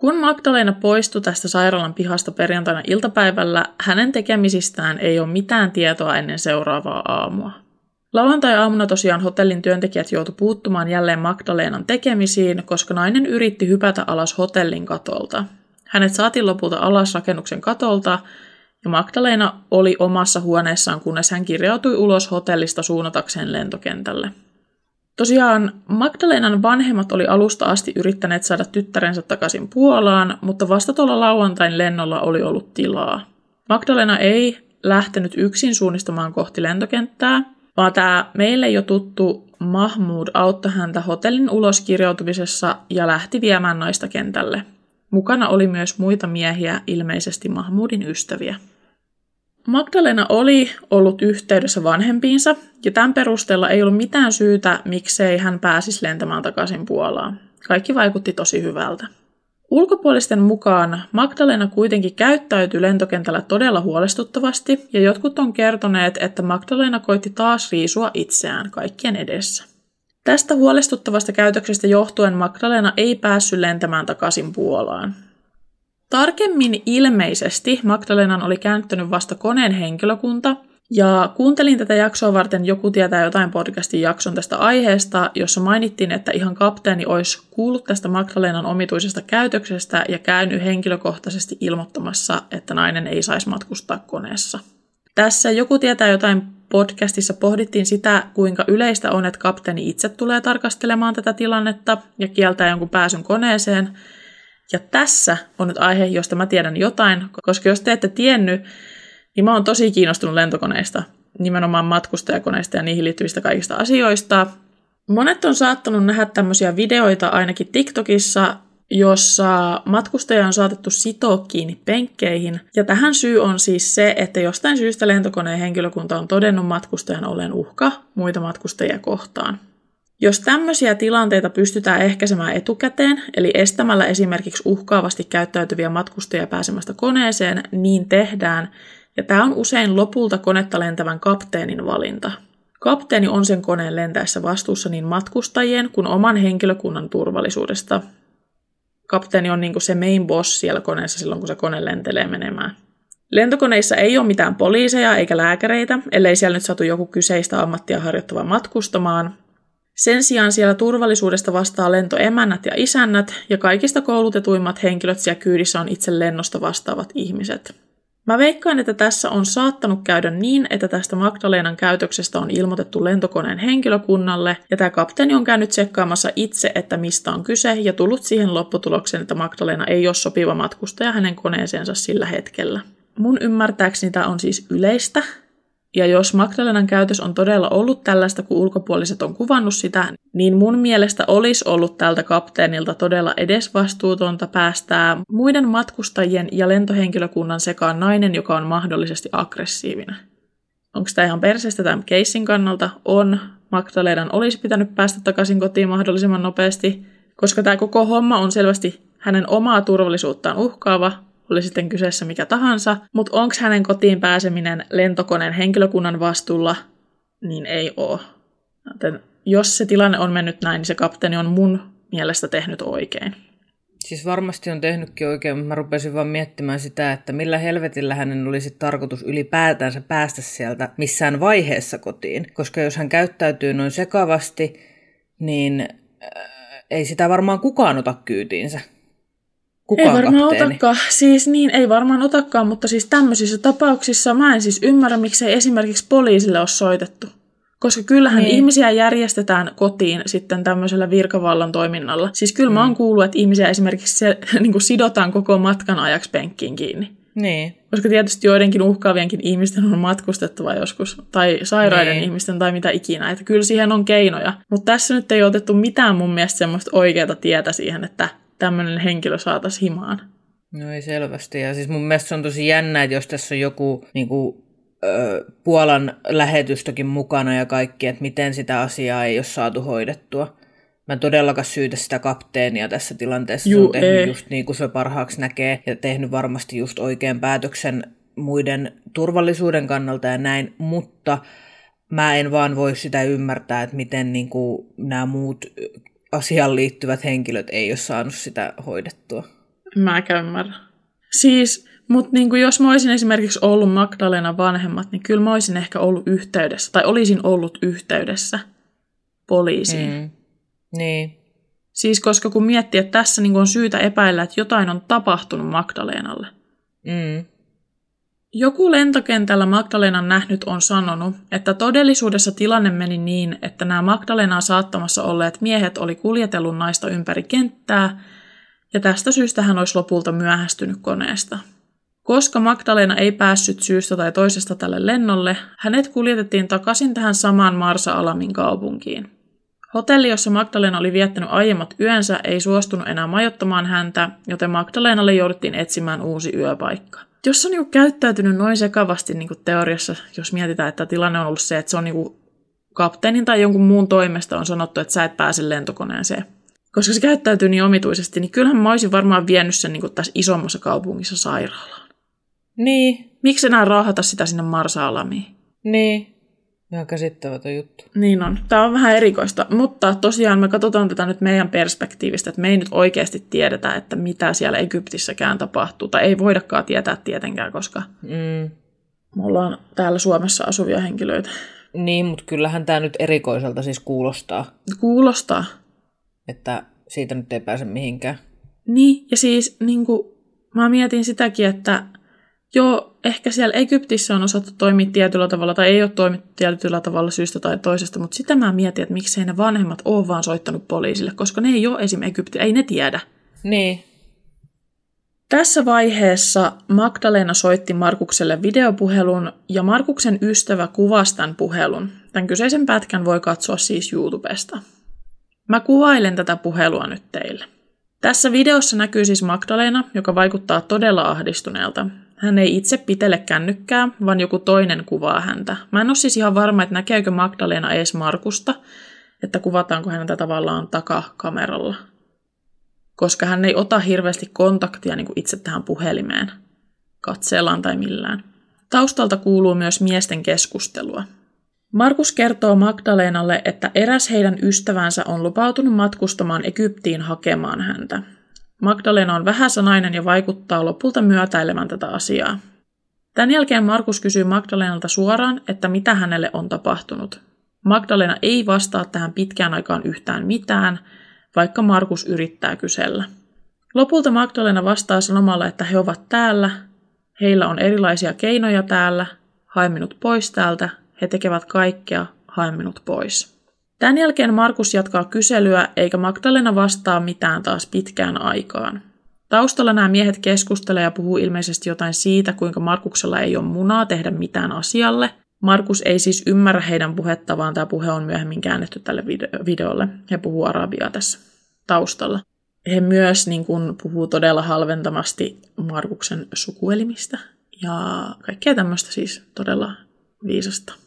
Kun Magdalena poistui tästä sairaalan pihasta perjantaina iltapäivällä, hänen tekemisistään ei ole mitään tietoa ennen seuraavaa aamua. Lauantai-aamuna tosiaan hotellin työntekijät joutu puuttumaan jälleen Magdalenan tekemisiin, koska nainen yritti hypätä alas hotellin katolta. Hänet saatiin lopulta alas rakennuksen katolta, ja Magdalena oli omassa huoneessaan, kunnes hän kirjautui ulos hotellista suunnatakseen lentokentälle. Tosiaan Magdalenan vanhemmat oli alusta asti yrittäneet saada tyttärensä takaisin Puolaan, mutta vasta tuolla lauantain lennolla oli ollut tilaa. Magdalena ei lähtenyt yksin suunnistamaan kohti lentokenttää, vaan tämä meille jo tuttu Mahmoud auttoi häntä hotellin uloskirjautumisessa ja lähti viemään naista kentälle. Mukana oli myös muita miehiä, ilmeisesti Mahmoudin ystäviä. Magdalena oli ollut yhteydessä vanhempiinsa, ja tämän perusteella ei ollut mitään syytä, miksei hän pääsisi lentämään takaisin Puolaan. Kaikki vaikutti tosi hyvältä. Ulkopuolisten mukaan Magdalena kuitenkin käyttäytyi lentokentällä todella huolestuttavasti, ja jotkut on kertoneet, että Magdalena koitti taas riisua itseään kaikkien edessä. Tästä huolestuttavasta käytöksestä johtuen Magdalena ei päässyt lentämään takaisin Puolaan. Tarkemmin ilmeisesti Magdalenan oli kääntynyt vasta koneen henkilökunta, ja kuuntelin tätä jaksoa varten Joku tietää jotain podcastin jakson tästä aiheesta, jossa mainittiin, että ihan kapteeni olisi kuullut tästä Magdalenan omituisesta käytöksestä ja käynyt henkilökohtaisesti ilmoittamassa, että nainen ei saisi matkustaa koneessa. Tässä Joku tietää jotain podcastissa pohdittiin sitä, kuinka yleistä on, että kapteeni itse tulee tarkastelemaan tätä tilannetta ja kieltää jonkun pääsyn koneeseen – ja tässä on nyt aihe, josta mä tiedän jotain, koska jos te ette tiennyt, niin mä oon tosi kiinnostunut lentokoneista, nimenomaan matkustajakoneista ja niihin liittyvistä kaikista asioista. Monet on saattanut nähdä tämmöisiä videoita ainakin TikTokissa, jossa matkustaja on saatettu sitoa kiinni penkkeihin. Ja tähän syy on siis se, että jostain syystä lentokoneen henkilökunta on todennut matkustajan olleen uhka muita matkustajia kohtaan. Jos tämmöisiä tilanteita pystytään ehkäisemään etukäteen, eli estämällä esimerkiksi uhkaavasti käyttäytyviä matkustajia pääsemästä koneeseen, niin tehdään, ja tämä on usein lopulta konetta lentävän kapteenin valinta. Kapteeni on sen koneen lentäessä vastuussa niin matkustajien kuin oman henkilökunnan turvallisuudesta. Kapteeni on niin se main boss siellä koneessa silloin, kun se kone lentelee menemään. Lentokoneissa ei ole mitään poliiseja eikä lääkäreitä, ellei siellä nyt saatu joku kyseistä ammattia harjoittava matkustamaan, sen sijaan siellä turvallisuudesta vastaa lentoemännät ja isännät, ja kaikista koulutetuimmat henkilöt siellä kyydissä on itse lennosta vastaavat ihmiset. Mä veikkaan, että tässä on saattanut käydä niin, että tästä Magdalenan käytöksestä on ilmoitettu lentokoneen henkilökunnalle, ja tämä kapteeni on käynyt tsekkaamassa itse, että mistä on kyse, ja tullut siihen lopputulokseen, että Magdalena ei ole sopiva matkustaja hänen koneeseensa sillä hetkellä. Mun ymmärtääkseni tämä on siis yleistä, ja jos Magdalenan käytös on todella ollut tällaista, kun ulkopuoliset on kuvannut sitä, niin mun mielestä olisi ollut tältä kapteenilta todella edesvastuutonta päästää muiden matkustajien ja lentohenkilökunnan sekaan nainen, joka on mahdollisesti aggressiivinen. Onko tämä ihan perseestä tämän keissin kannalta? On. Magdalenan olisi pitänyt päästä takaisin kotiin mahdollisimman nopeasti, koska tämä koko homma on selvästi hänen omaa turvallisuuttaan uhkaava, oli sitten kyseessä mikä tahansa, mutta onko hänen kotiin pääseminen lentokoneen henkilökunnan vastuulla niin ei ole. Joten jos se tilanne on mennyt näin, niin se kapteeni on mun mielestä tehnyt oikein. Siis varmasti on tehnytkin oikein, mutta mä rupesin vaan miettimään sitä, että millä helvetillä hänen olisi tarkoitus ylipäätänsä päästä sieltä missään vaiheessa kotiin. Koska jos hän käyttäytyy noin sekavasti, niin äh, ei sitä varmaan kukaan ota kyytiinsä. Kukaan ei varmaan kapteeni. otakaan. Siis niin, ei varmaan otakaan, mutta siis tämmöisissä tapauksissa mä en siis ymmärrä, miksei esimerkiksi poliisille ole soitettu. Koska kyllähän niin. ihmisiä järjestetään kotiin sitten tämmöisellä virkavallan toiminnalla. Siis kyllä mm. mä oon kuullut, että ihmisiä esimerkiksi se, [LAUGHS] niin kuin sidotaan koko matkan ajaksi penkkiin kiinni. Niin. Koska tietysti joidenkin uhkaavienkin ihmisten on matkustettava joskus, tai sairaiden niin. ihmisten, tai mitä ikinä. Että kyllä siihen on keinoja. Mutta tässä nyt ei otettu mitään mun mielestä semmoista oikeaa tietä siihen, että tämmöinen henkilö saataisiin himaan. No ei selvästi. Ja siis mun mielestä se on tosi jännä, että jos tässä on joku niin kuin, ö, Puolan lähetystäkin mukana ja kaikki, että miten sitä asiaa ei ole saatu hoidettua. Mä en todellakaan syytä sitä kapteenia tässä tilanteessa. Juu, se on tehnyt ei. just niin kuin se parhaaksi näkee ja tehnyt varmasti just oikean päätöksen muiden turvallisuuden kannalta ja näin, mutta mä en vaan voi sitä ymmärtää, että miten niin kuin nämä muut asiaan liittyvät henkilöt ei ole saanut sitä hoidettua. Mä ymmärrä. Siis, mutta niinku jos mä olisin esimerkiksi ollut Magdalena vanhemmat, niin kyllä mä olisin ehkä ollut yhteydessä, tai olisin ollut yhteydessä poliisiin. Mm. Niin. Siis koska kun miettii, että tässä niinku on syytä epäillä, että jotain on tapahtunut Magdalenalle. Mm. Joku lentokentällä Magdalenan nähnyt on sanonut, että todellisuudessa tilanne meni niin, että nämä Magdalenaa saattamassa olleet miehet oli kuljetellut naista ympäri kenttää, ja tästä syystä hän olisi lopulta myöhästynyt koneesta. Koska Magdalena ei päässyt syystä tai toisesta tälle lennolle, hänet kuljetettiin takaisin tähän samaan Marsa-Alamin kaupunkiin. Hotelli, jossa Magdalena oli viettänyt aiemmat yönsä, ei suostunut enää majoittamaan häntä, joten Magdalenalle jouduttiin etsimään uusi yöpaikka jos on niinku käyttäytynyt noin sekavasti niinku teoriassa, jos mietitään, että tilanne on ollut se, että se on niinku kapteenin tai jonkun muun toimesta on sanottu, että sä et pääse lentokoneeseen. Koska se käyttäytyy niin omituisesti, niin kyllähän mä olisin varmaan vienyt sen niinku tässä isommassa kaupungissa sairaalaan. Niin. Miksi enää raahata sitä sinne Marsa-alamiin? Niin. Ihan käsittämätön juttu. Niin on. Tämä on vähän erikoista, mutta tosiaan me katsotaan tätä nyt meidän perspektiivistä, että me ei nyt oikeasti tiedetä, että mitä siellä Egyptissäkään tapahtuu, tai ei voidakaan tietää tietenkään, koska mm. me ollaan täällä Suomessa asuvia henkilöitä. Niin, mutta kyllähän tämä nyt erikoiselta siis kuulostaa. Kuulostaa. Että siitä nyt ei pääse mihinkään. Niin, ja siis niin kuin, mä mietin sitäkin, että Joo, ehkä siellä Egyptissä on osattu toimia tietyllä tavalla, tai ei ole toimittu tietyllä tavalla syystä tai toisesta, mutta sitä mä mietin, että miksei ne vanhemmat ole vaan soittanut poliisille, koska ne ei ole esim. Egypti, ei ne tiedä. Niin. Tässä vaiheessa Magdalena soitti Markukselle videopuhelun ja Markuksen ystävä kuvasi tämän puhelun. Tämän kyseisen pätkän voi katsoa siis YouTubesta. Mä kuvailen tätä puhelua nyt teille. Tässä videossa näkyy siis Magdalena, joka vaikuttaa todella ahdistuneelta. Hän ei itse pitele kännykkää, vaan joku toinen kuvaa häntä. Mä en ole siis ihan varma, että näkeekö Magdalena ees Markusta, että kuvataanko häntä tavallaan takakameralla. Koska hän ei ota hirveästi kontaktia niin kuin itse tähän puhelimeen, katseellaan tai millään. Taustalta kuuluu myös miesten keskustelua. Markus kertoo Magdalenalle, että eräs heidän ystävänsä on lupautunut matkustamaan Egyptiin hakemaan häntä. Magdalena on vähäsanainen ja vaikuttaa lopulta myötäilevän tätä asiaa. Tämän jälkeen Markus kysyy Magdalenalta suoraan, että mitä hänelle on tapahtunut. Magdalena ei vastaa tähän pitkään aikaan yhtään mitään, vaikka Markus yrittää kysellä. Lopulta Magdalena vastaa sanomalla, että he ovat täällä, heillä on erilaisia keinoja täällä, hae minut pois täältä, he tekevät kaikkea, hae minut pois. Tämän jälkeen Markus jatkaa kyselyä, eikä Magdalena vastaa mitään taas pitkään aikaan. Taustalla nämä miehet keskustelevat ja puhuu ilmeisesti jotain siitä, kuinka Markuksella ei ole munaa tehdä mitään asialle. Markus ei siis ymmärrä heidän puhetta, vaan tämä puhe on myöhemmin käännetty tälle videolle. He puhuu arabiaa tässä taustalla. He myös niin kuin, puhuu todella halventamasti Markuksen sukuelimistä ja kaikkea tämmöistä siis todella viisasta.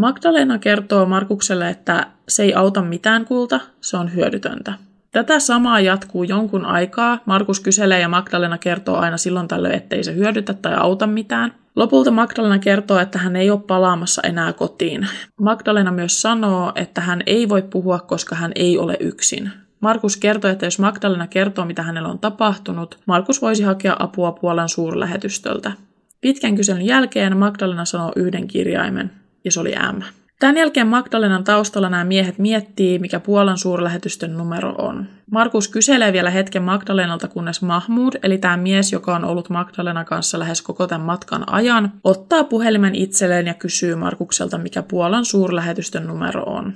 Magdalena kertoo Markukselle, että se ei auta mitään kulta, se on hyödytöntä. Tätä samaa jatkuu jonkun aikaa. Markus kyselee ja Magdalena kertoo aina silloin tällöin, ettei se hyödytä tai auta mitään. Lopulta Magdalena kertoo, että hän ei ole palaamassa enää kotiin. Magdalena myös sanoo, että hän ei voi puhua, koska hän ei ole yksin. Markus kertoo, että jos Magdalena kertoo, mitä hänellä on tapahtunut, Markus voisi hakea apua Puolan suurlähetystöltä. Pitkän kyselyn jälkeen Magdalena sanoo yhden kirjaimen, ja se oli M. Tämän jälkeen Magdalenan taustalla nämä miehet miettii, mikä Puolan suurlähetystön numero on. Markus kyselee vielä hetken Magdalenalta, kunnes Mahmud, eli tämä mies, joka on ollut Magdalenan kanssa lähes koko tämän matkan ajan, ottaa puhelimen itselleen ja kysyy Markukselta, mikä Puolan suurlähetystön numero on.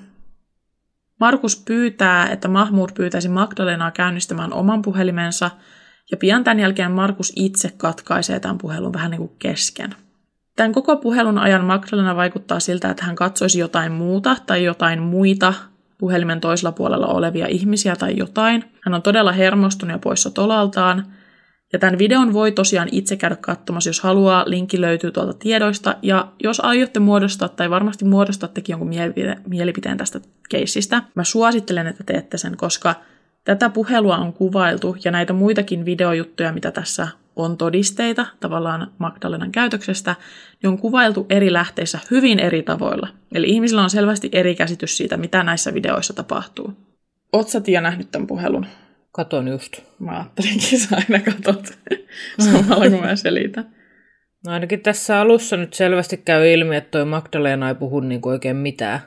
Markus pyytää, että Mahmud pyytäisi Magdalenaa käynnistämään oman puhelimensa, ja pian tämän jälkeen Markus itse katkaisee tämän puhelun vähän niin kuin kesken. Tämän koko puhelun ajan Magdalena vaikuttaa siltä, että hän katsoisi jotain muuta tai jotain muita puhelimen toisella puolella olevia ihmisiä tai jotain. Hän on todella hermostunut ja poissa tolaltaan. Ja tämän videon voi tosiaan itse käydä katsomassa, jos haluaa. Linkki löytyy tuolta tiedoista. Ja jos aiotte muodostaa tai varmasti muodostattekin jonkun mielipiteen tästä keissistä, mä suosittelen, että teette sen, koska tätä puhelua on kuvailtu ja näitä muitakin videojuttuja, mitä tässä on todisteita tavallaan Magdalenan käytöksestä, niin on kuvailtu eri lähteissä hyvin eri tavoilla. Eli ihmisillä on selvästi eri käsitys siitä, mitä näissä videoissa tapahtuu. Oot sä Tia nähnyt tämän puhelun? Katon just. Mä ajattelinkin, sä aina katot [LAUGHS] samalla kun mä selitän. No ainakin tässä alussa nyt selvästi käy ilmi, että toi Magdalena ei puhu niin oikein mitään.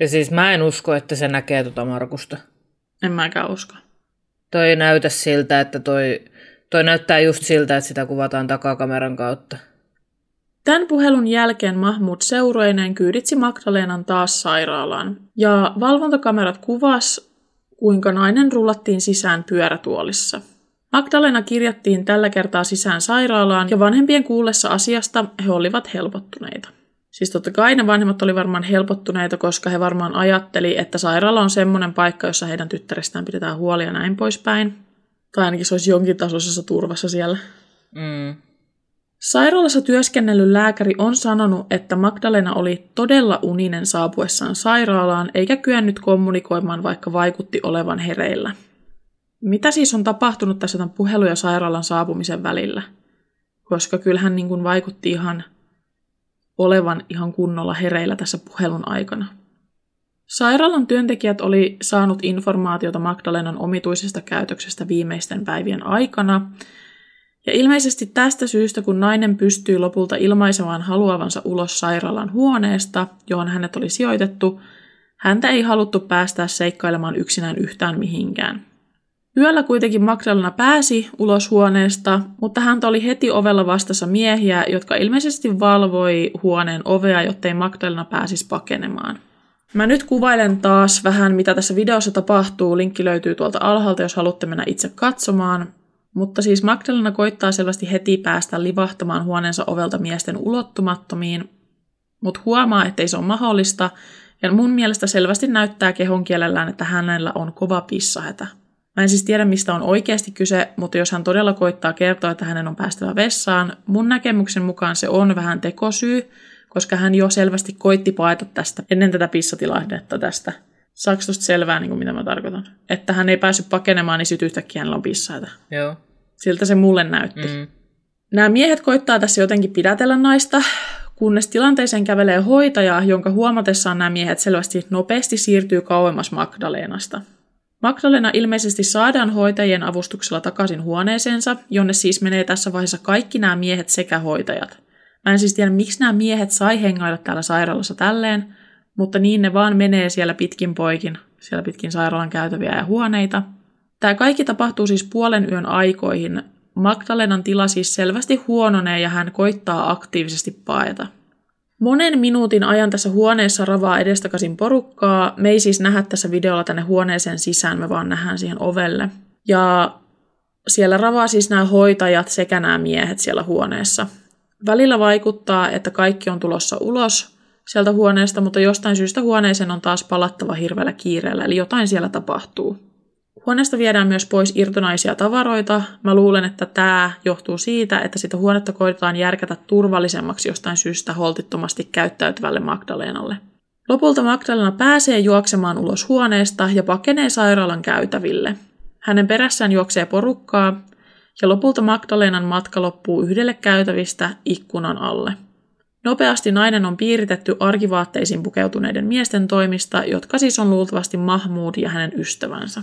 Ja siis mä en usko, että se näkee tuota Markusta. En mäkään usko. Toi ei näytä siltä, että toi Toi näyttää just siltä, että sitä kuvataan takakameran kautta. Tämän puhelun jälkeen Mahmud seuroineen kyyditsi Magdalenan taas sairaalaan. Ja valvontakamerat kuvas, kuinka nainen rullattiin sisään pyörätuolissa. Magdalena kirjattiin tällä kertaa sisään sairaalaan ja vanhempien kuullessa asiasta he olivat helpottuneita. Siis totta kai ne vanhemmat oli varmaan helpottuneita, koska he varmaan ajatteli, että sairaala on semmoinen paikka, jossa heidän tyttärestään pidetään huolia näin poispäin. Tai ainakin se olisi jonkin tasoisessa turvassa siellä. Mm. Sairaalassa työskennellyt lääkäri on sanonut, että Magdalena oli todella uninen saapuessaan sairaalaan, eikä kyennyt kommunikoimaan, vaikka vaikutti olevan hereillä. Mitä siis on tapahtunut tässä tämän puhelu- ja sairaalan saapumisen välillä? Koska kyllähän niin kuin vaikutti ihan olevan ihan kunnolla hereillä tässä puhelun aikana. Sairaalan työntekijät oli saanut informaatiota Magdalenan omituisesta käytöksestä viimeisten päivien aikana, ja ilmeisesti tästä syystä, kun nainen pystyi lopulta ilmaisemaan haluavansa ulos sairaalan huoneesta, johon hänet oli sijoitettu, häntä ei haluttu päästää seikkailemaan yksinään yhtään mihinkään. Yöllä kuitenkin Magdalena pääsi ulos huoneesta, mutta häntä oli heti ovella vastassa miehiä, jotka ilmeisesti valvoi huoneen ovea, jottei Magdalena pääsisi pakenemaan. Mä nyt kuvailen taas vähän, mitä tässä videossa tapahtuu. Linkki löytyy tuolta alhaalta, jos haluatte mennä itse katsomaan. Mutta siis Magdalena koittaa selvästi heti päästä livahtamaan huoneensa ovelta miesten ulottumattomiin, mutta huomaa, ettei se ole mahdollista, ja mun mielestä selvästi näyttää kehon kielellään, että hänellä on kova pissahätä. Mä en siis tiedä, mistä on oikeasti kyse, mutta jos hän todella koittaa kertoa, että hänen on päästävä vessaan, mun näkemyksen mukaan se on vähän tekosyy, koska hän jo selvästi koitti paeta tästä ennen tätä pissatilahdetta tästä. Saako tuosta selvää, niin kuin mitä mä tarkoitan? Että hän ei päässyt pakenemaan, niin sitten yhtäkkiä hänellä on pissaita. Joo. Siltä se mulle näytti. Mm. Nämä miehet koittaa tässä jotenkin pidätellä naista, kunnes tilanteeseen kävelee hoitaja, jonka huomatessaan nämä miehet selvästi nopeasti siirtyy kauemmas Magdalenasta. Magdalena ilmeisesti saadaan hoitajien avustuksella takaisin huoneeseensa, jonne siis menee tässä vaiheessa kaikki nämä miehet sekä hoitajat. Mä en siis tiedä, miksi nämä miehet sai hengailla täällä sairaalassa tälleen, mutta niin ne vaan menee siellä pitkin poikin, siellä pitkin sairaalan käytäviä ja huoneita. Tämä kaikki tapahtuu siis puolen yön aikoihin. Magdalenan tila siis selvästi huononee ja hän koittaa aktiivisesti paeta. Monen minuutin ajan tässä huoneessa ravaa edestakaisin porukkaa. Me ei siis nähdä tässä videolla tänne huoneeseen sisään, me vaan nähdään siihen ovelle. Ja siellä ravaa siis nämä hoitajat sekä nämä miehet siellä huoneessa. Välillä vaikuttaa, että kaikki on tulossa ulos sieltä huoneesta, mutta jostain syystä huoneeseen on taas palattava hirveällä kiireellä, eli jotain siellä tapahtuu. Huoneesta viedään myös pois irtonaisia tavaroita. Mä luulen, että tämä johtuu siitä, että sitä huonetta koitetaan järkätä turvallisemmaksi jostain syystä holtittomasti käyttäytyvälle Magdalenalle. Lopulta Magdalena pääsee juoksemaan ulos huoneesta ja pakenee sairaalan käytäville. Hänen perässään juoksee porukkaa ja lopulta Magdalenan matka loppuu yhdelle käytävistä ikkunan alle. Nopeasti nainen on piiritetty arkivaatteisiin pukeutuneiden miesten toimista, jotka siis on luultavasti Mahmoud ja hänen ystävänsä.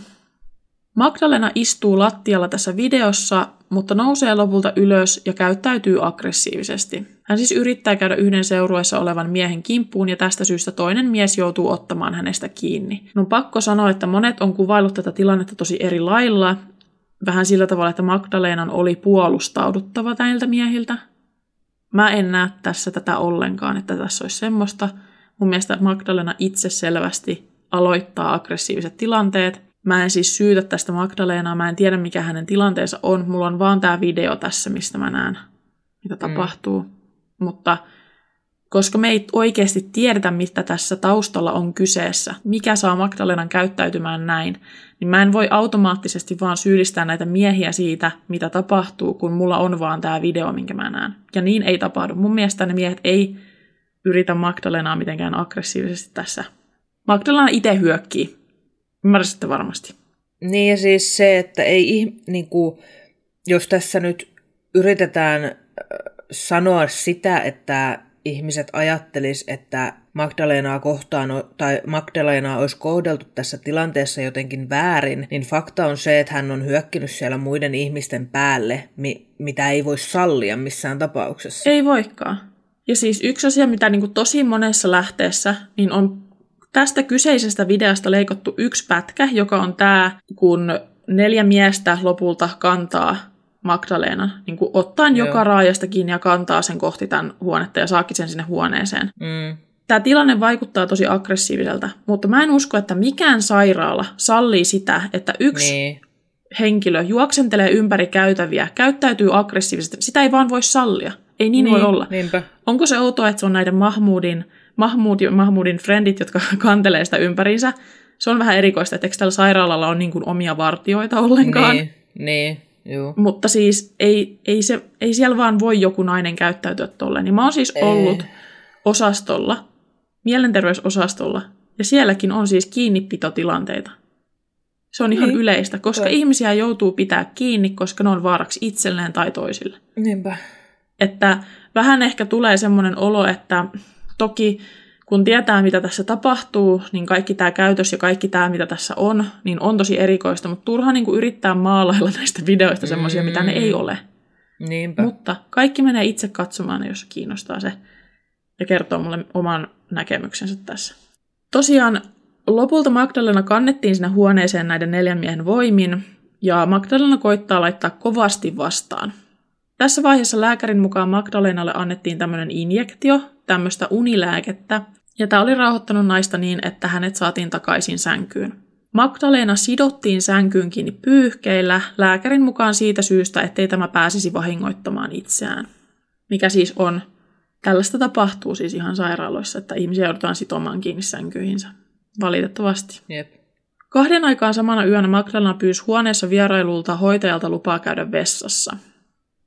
Magdalena istuu lattialla tässä videossa, mutta nousee lopulta ylös ja käyttäytyy aggressiivisesti. Hän siis yrittää käydä yhden seurueessa olevan miehen kimppuun ja tästä syystä toinen mies joutuu ottamaan hänestä kiinni. No pakko sanoa, että monet on kuvaillut tätä tilannetta tosi eri lailla. Vähän sillä tavalla, että Magdalenan oli puolustauduttava näiltä miehiltä. Mä en näe tässä tätä ollenkaan, että tässä olisi semmoista. Mun mielestä Magdalena itse selvästi aloittaa aggressiiviset tilanteet – Mä en siis syytä tästä Magdalenaa, mä en tiedä mikä hänen tilanteensa on. Mulla on vaan tämä video tässä, mistä mä näen, mitä mm. tapahtuu. Mutta koska me ei oikeasti tiedetä, mitä tässä taustalla on kyseessä, mikä saa Magdalenan käyttäytymään näin, niin mä en voi automaattisesti vaan syyllistää näitä miehiä siitä, mitä tapahtuu, kun mulla on vaan tämä video, minkä mä näen. Ja niin ei tapahdu. Mun mielestä ne miehet ei yritä Magdalenaa mitenkään aggressiivisesti tässä. Magdalena itse hyökkii. Ymmärsitte varmasti. Niin ja siis se, että ei, niin kuin, jos tässä nyt yritetään sanoa sitä, että ihmiset ajattelis, että Magdalenaa kohtaan tai Magdalenaa olisi kohdeltu tässä tilanteessa jotenkin väärin, niin fakta on se, että hän on hyökkinyt siellä muiden ihmisten päälle, mi- mitä ei voi sallia missään tapauksessa. Ei voikaan. Ja siis yksi asia, mitä niin kuin tosi monessa lähteessä, niin on tästä kyseisestä videosta leikottu yksi pätkä, joka on tämä, kun neljä miestä lopulta kantaa Magdalena, niin kuin ottaen Joo. joka raajasta kiinni ja kantaa sen kohti tämän huonetta ja saakin sen sinne huoneeseen. Mm. Tämä tilanne vaikuttaa tosi aggressiiviselta, mutta mä en usko, että mikään sairaala sallii sitä, että yksi niin. henkilö juoksentelee ympäri käytäviä, käyttäytyy aggressiivisesti. Sitä ei vaan voi sallia. Ei niin, niin voi olla. Niinpä. Onko se outoa, että se on näiden Mahmudin Mahmud ja Mahmudin frendit, jotka [LAUGHS] kantelee sitä ympärinsä. Se on vähän erikoista, että eikö tällä sairaalalla ole niin kuin omia vartioita ollenkaan. Niin, niin juu. Mutta siis ei, ei, se, ei siellä vaan voi joku nainen käyttäytyä tolleen. Niin mä oon siis ollut ei. osastolla, mielenterveysosastolla, ja sielläkin on siis kiinnipitotilanteita. Se on ihan niin. yleistä, koska Toi. ihmisiä joutuu pitää kiinni, koska ne on vaaraksi itselleen tai toisille. Niinpä. Että vähän ehkä tulee semmoinen olo, että Toki kun tietää, mitä tässä tapahtuu, niin kaikki tämä käytös ja kaikki tämä, mitä tässä on, niin on tosi erikoista, mutta turha niin kuin yrittää maalailla [LAUGHS] näistä videoista semmoisia, mm. mitä ne ei ole. Niinpä. Mutta kaikki menee itse katsomaan, jos kiinnostaa se, ja kertoo mulle oman näkemyksensä tässä. Tosiaan lopulta Magdalena kannettiin sinne huoneeseen näiden neljän miehen voimin, ja Magdalena koittaa laittaa kovasti vastaan. Tässä vaiheessa lääkärin mukaan Magdalenalle annettiin tämmöinen injektio, tämmöistä unilääkettä, ja tämä oli rauhoittanut naista niin, että hänet saatiin takaisin sänkyyn. Magdalena sidottiin sänkyyn kiinni pyyhkeillä, lääkärin mukaan siitä syystä, ettei tämä pääsisi vahingoittamaan itseään. Mikä siis on, tällaista tapahtuu siis ihan sairaaloissa, että ihmisiä joudutaan sitomaan kiinni sänkyihinsä. Valitettavasti. Jep. Kahden aikaan samana yönä Magdalena pyysi huoneessa vierailulta hoitajalta lupaa käydä vessassa.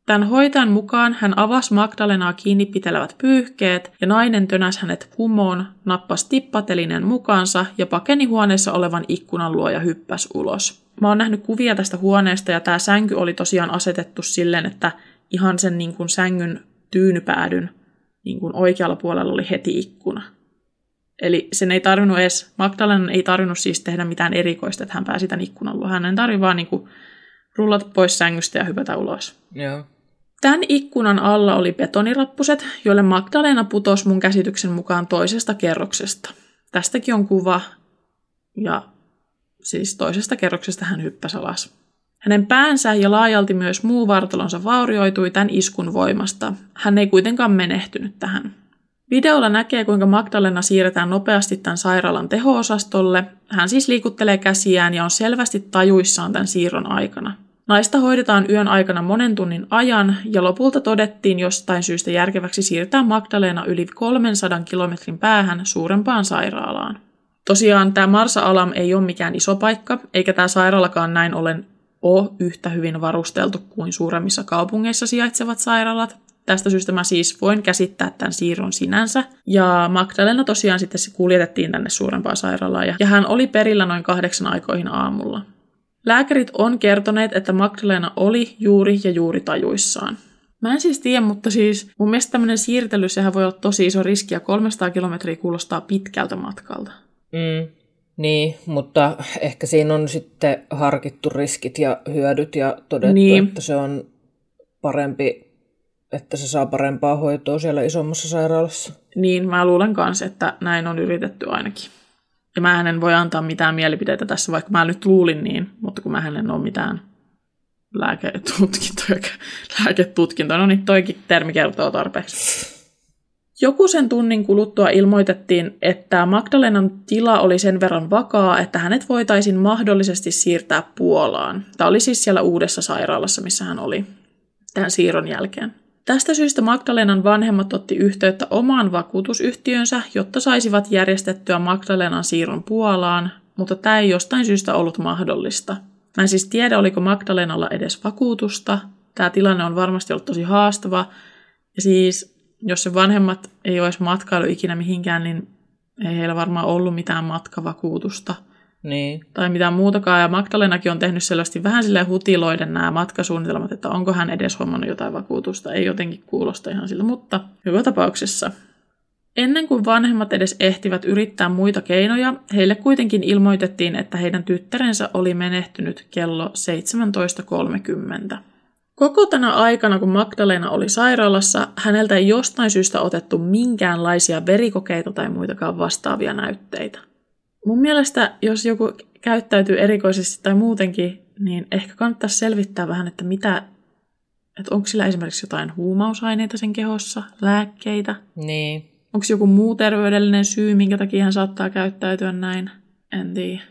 Tämän hoitajan mukaan hän avasi Magdalenaa kiinni pitelevät pyyhkeet ja nainen tönäsi hänet kumoon, nappasi tippatelinen mukaansa ja pakeni huoneessa olevan ikkunan luo ja hyppäsi ulos. Mä oon nähnyt kuvia tästä huoneesta ja tämä sänky oli tosiaan asetettu silleen, että ihan sen niin kuin sängyn tyynypäädyn niin kuin oikealla puolella oli heti ikkuna. Eli sen ei tarvinnut edes, Magdalena ei tarvinnut siis tehdä mitään erikoista, että hän pääsi tämän ikkunan luo. Hänen tarvii vaan niin kuin rullata pois sängystä ja hypätä ulos. Joo. Tämän ikkunan alla oli betonirappuset, joille Magdalena putosi mun käsityksen mukaan toisesta kerroksesta. Tästäkin on kuva, ja siis toisesta kerroksesta hän hyppäsi alas. Hänen päänsä ja laajalti myös muu vartalonsa vaurioitui tämän iskun voimasta. Hän ei kuitenkaan menehtynyt tähän. Videolla näkee, kuinka Magdalena siirretään nopeasti tämän sairaalan teho-osastolle. Hän siis liikuttelee käsiään ja on selvästi tajuissaan tämän siirron aikana. Naista hoidetaan yön aikana monen tunnin ajan ja lopulta todettiin jostain syystä järkeväksi siirtää Magdalena yli 300 kilometrin päähän suurempaan sairaalaan. Tosiaan tämä Marsa Alam ei ole mikään iso paikka, eikä tämä sairaalakaan näin ollen ole yhtä hyvin varusteltu kuin suuremmissa kaupungeissa sijaitsevat sairaalat. Tästä syystä mä siis voin käsittää tämän siirron sinänsä. Ja Magdalena tosiaan sitten se kuljetettiin tänne suurempaan sairaalaan ja, hän oli perillä noin kahdeksan aikoihin aamulla. Lääkärit on kertoneet, että Magdalena oli juuri ja juuri tajuissaan. Mä en siis tiedä, mutta siis mun mielestä tämmöinen siirtely, sehän voi olla tosi iso riski ja 300 kilometriä kuulostaa pitkältä matkalta. Mm, niin, mutta ehkä siinä on sitten harkittu riskit ja hyödyt ja todettu, niin. että se on parempi, että se saa parempaa hoitoa siellä isommassa sairaalassa. Niin, mä luulen kanssa, että näin on yritetty ainakin. Ja mä en voi antaa mitään mielipiteitä tässä, vaikka mä nyt luulin niin, mutta kun mä en ole mitään lääketutkintoja, [LAUGHS] lääketutkintoja, no niin toikin termi kertoo tarpeeksi. Joku sen tunnin kuluttua ilmoitettiin, että Magdalenan tila oli sen verran vakaa, että hänet voitaisiin mahdollisesti siirtää Puolaan. Tämä oli siis siellä uudessa sairaalassa, missä hän oli tämän siirron jälkeen. Tästä syystä Magdalenan vanhemmat otti yhteyttä omaan vakuutusyhtiönsä, jotta saisivat järjestettyä Magdalenan siirron Puolaan, mutta tämä ei jostain syystä ollut mahdollista. Mä en siis tiedä, oliko Magdalenalla edes vakuutusta. Tämä tilanne on varmasti ollut tosi haastava. Ja siis, jos se vanhemmat ei olisi matkailu ikinä mihinkään, niin ei heillä varmaan ollut mitään matkavakuutusta. Niin. Tai mitään muutakaan. Ja Magdalenakin on tehnyt selvästi vähän sille hutiloiden nämä matkasuunnitelmat, että onko hän edes hommannut jotain vakuutusta. Ei jotenkin kuulosta ihan siltä, mutta joka tapauksessa. Ennen kuin vanhemmat edes ehtivät yrittää muita keinoja, heille kuitenkin ilmoitettiin, että heidän tyttärensä oli menehtynyt kello 17.30. Koko tänä aikana, kun Magdalena oli sairaalassa, häneltä ei jostain syystä otettu minkäänlaisia verikokeita tai muitakaan vastaavia näytteitä. Mun mielestä, jos joku käyttäytyy erikoisesti tai muutenkin, niin ehkä kannattaisi selvittää vähän, että mitä, että onko sillä esimerkiksi jotain huumausaineita sen kehossa, lääkkeitä. Niin. Onko joku muu terveydellinen syy, minkä takia hän saattaa käyttäytyä näin? En tiedä.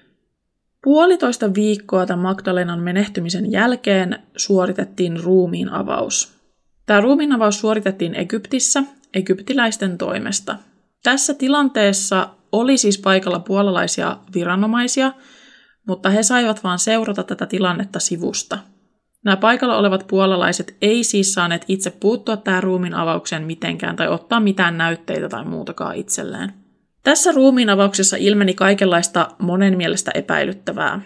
Puolitoista viikkoa tämän Magdalenan menehtymisen jälkeen suoritettiin ruumiin avaus. Tämä ruumiin avaus suoritettiin Egyptissä egyptiläisten toimesta. Tässä tilanteessa oli siis paikalla puolalaisia viranomaisia, mutta he saivat vain seurata tätä tilannetta sivusta. Nämä paikalla olevat puolalaiset ei siis saaneet itse puuttua tähän ruumiin avaukseen mitenkään tai ottaa mitään näytteitä tai muutakaan itselleen. Tässä ruumiin avauksessa ilmeni kaikenlaista monen mielestä epäilyttävää.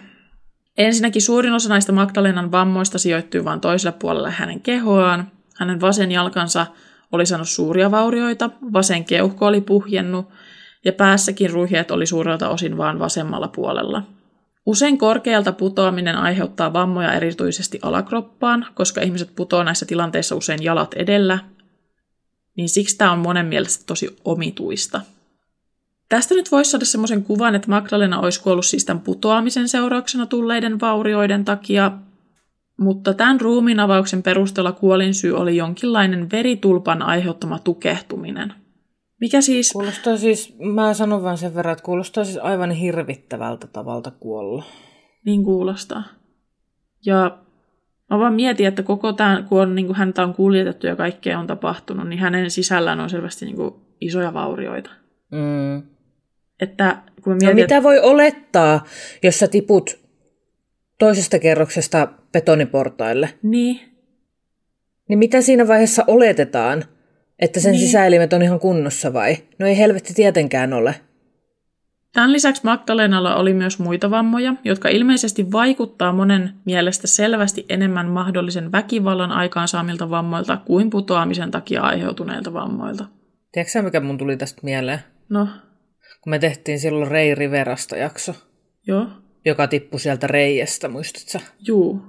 Ensinnäkin suurin osa näistä Magdalenan vammoista sijoittui vain toiselle puolelle hänen kehoaan. Hänen vasen jalkansa oli saanut suuria vaurioita, vasen keuhko oli puhjennut ja päässäkin ruhjeet oli suurelta osin vain vasemmalla puolella. Usein korkealta putoaminen aiheuttaa vammoja erityisesti alakroppaan, koska ihmiset putoaa näissä tilanteissa usein jalat edellä, niin siksi tämä on monen mielestä tosi omituista. Tästä nyt voisi saada semmoisen kuvan, että Magdalena olisi kuollut siis tämän putoamisen seurauksena tulleiden vaurioiden takia, mutta tämän ruumiinavauksen perusteella kuolinsyy oli jonkinlainen veritulpan aiheuttama tukehtuminen – mikä siis... Kuulostaa siis, mä sanon vain sen verran, että kuulostaa siis aivan hirvittävältä tavalta kuolla. Niin kuulostaa. Ja mä vaan mietin, että koko tämä, kun on, niin kuin häntä on kuljetettu ja kaikkea on tapahtunut, niin hänen sisällään on selvästi niin kuin isoja vaurioita. Mm. Että kun no mietin, no mitä että... voi olettaa, jos sä tiput toisesta kerroksesta betoniportaille? Niin. Niin mitä siinä vaiheessa oletetaan? Että sen niin. sisäelimet on ihan kunnossa vai? No ei helvetti tietenkään ole. Tämän lisäksi Magdalenalla oli myös muita vammoja, jotka ilmeisesti vaikuttaa monen mielestä selvästi enemmän mahdollisen väkivallan aikaansaamilta vammoilta kuin putoamisen takia aiheutuneilta vammoilta. Tiedätkö mikä mun tuli tästä mieleen? No? Kun me tehtiin silloin Rei Riverasta jakso. Joo. Joka tippui sieltä reiästä, muistatko? Juu.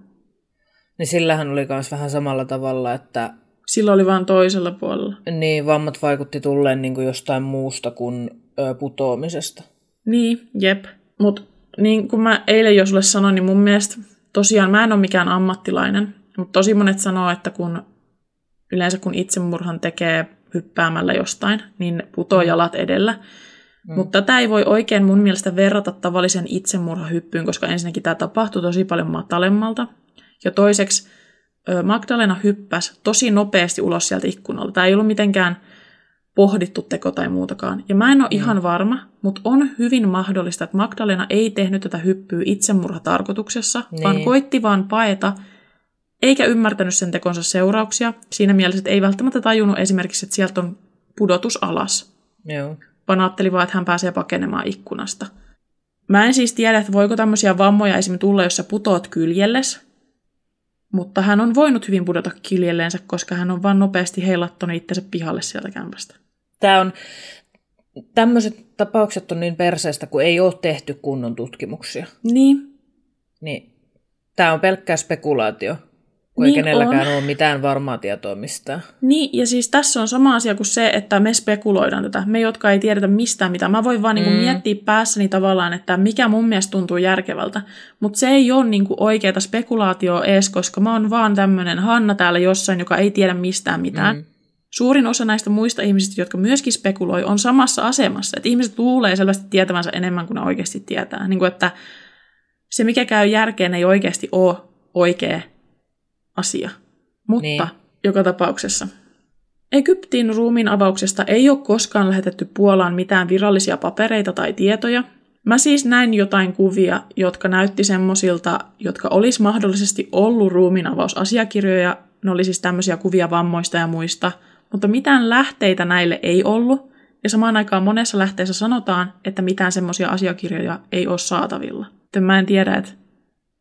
Niin sillähän oli myös vähän samalla tavalla, että sillä oli vain toisella puolella. Niin, vammat vaikutti tulleen niin kuin jostain muusta kuin ö, putoamisesta. Niin, jep. Mutta niin kuin mä eilen jo sulle sanoin, niin mun mielestä tosiaan mä en ole mikään ammattilainen, mutta tosi monet sanoo, että kun yleensä kun itsemurhan tekee hyppäämällä jostain, niin putoo mm. jalat edellä. Mm. Mutta tätä ei voi oikein mun mielestä verrata tavallisen itsemurhahyppyyn, koska ensinnäkin tämä tapahtuu tosi paljon matalemmalta. Ja toiseksi Magdalena hyppäsi tosi nopeasti ulos sieltä ikkunalta. Tämä ei ollut mitenkään pohdittu teko tai muutakaan. Ja mä en ole mm. ihan varma, mutta on hyvin mahdollista, että Magdalena ei tehnyt tätä hyppyä itsemurhatarkoituksessa, niin. vaan koitti vaan paeta eikä ymmärtänyt sen tekonsa seurauksia. Siinä mielessä, että ei välttämättä tajunnut esimerkiksi, että sieltä on pudotus alas. Joo. Vaan ajatteli vaan, että hän pääsee pakenemaan ikkunasta. Mä en siis tiedä, että voiko tämmöisiä vammoja esimerkiksi tulla, jos sä putoat kyljelles. Mutta hän on voinut hyvin pudota kyljelleensä, koska hän on vaan nopeasti heilattanut itsensä pihalle sieltä kämpästä. Tämä on, tämmöiset tapaukset on niin perseestä, kun ei ole tehty kunnon tutkimuksia. Niin, Niin tämä on pelkkää spekulaatio, kun Niin ei kenelläkään on. ole mitään varmaa tietoa mistään. Niin, ja siis tässä on sama asia kuin se, että me spekuloidaan tätä. Me, jotka ei tiedetä mistään mitään. Mä voin vaan niinku Mm. miettiä päässäni tavallaan, että mikä mun mielestä tuntuu järkevältä. Mutta se ei ole niinku oikeaa spekulaatioa ees, koska mä oon vaan tämmönen Hanna täällä jossain, joka ei tiedä mistään mitään. Mm. Suurin osa näistä muista ihmisistä, jotka myöskin spekuloi, on samassa asemassa. Että ihmiset luulee selvästi tietävänsä enemmän kuin ne oikeasti tietää. Niin kuin, että se, mikä käy järkeen, ei oikeasti ole oikea asia. Mutta Niin. joka tapauksessa. Egyptin ruumiin avauksesta ei ole koskaan lähetetty Puolaan mitään virallisia papereita tai tietoja. Mä siis näin jotain kuvia, jotka näytti semmosilta, jotka olisi mahdollisesti ollut ruumiinavausasiakirjoja. Ne oli siis tämmöisiä kuvia vammoista ja muista, mutta mitään lähteitä näille ei ollut. Ja samaan aikaan monessa lähteessä sanotaan, että mitään semmoisia asiakirjoja ei ole saatavilla. Joten mä en tiedä, että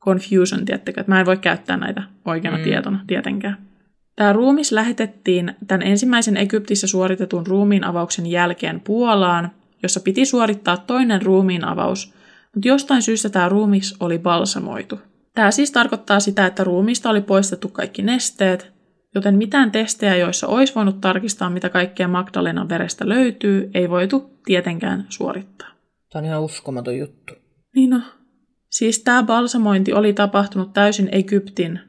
confusion, tiettekö, että mä en voi käyttää näitä oikeana Mm. tietona tietenkään. Tämä ruumis lähetettiin tämän ensimmäisen Egyptissä suoritetun ruumiin avauksen jälkeen Puolaan, jossa piti suorittaa toinen ruumiin avaus, mutta jostain syystä tämä ruumis oli balsamoitu. Tämä siis tarkoittaa sitä, että ruumiista oli poistettu kaikki nesteet, joten mitään testejä, joissa olisi voinut tarkistaa, mitä kaikkea Magdalenan verestä löytyy, ei voitu tietenkään suorittaa. Tämä on ihan uskomaton juttu. Niin no. Siis tämä balsamointi oli tapahtunut täysin Egyptin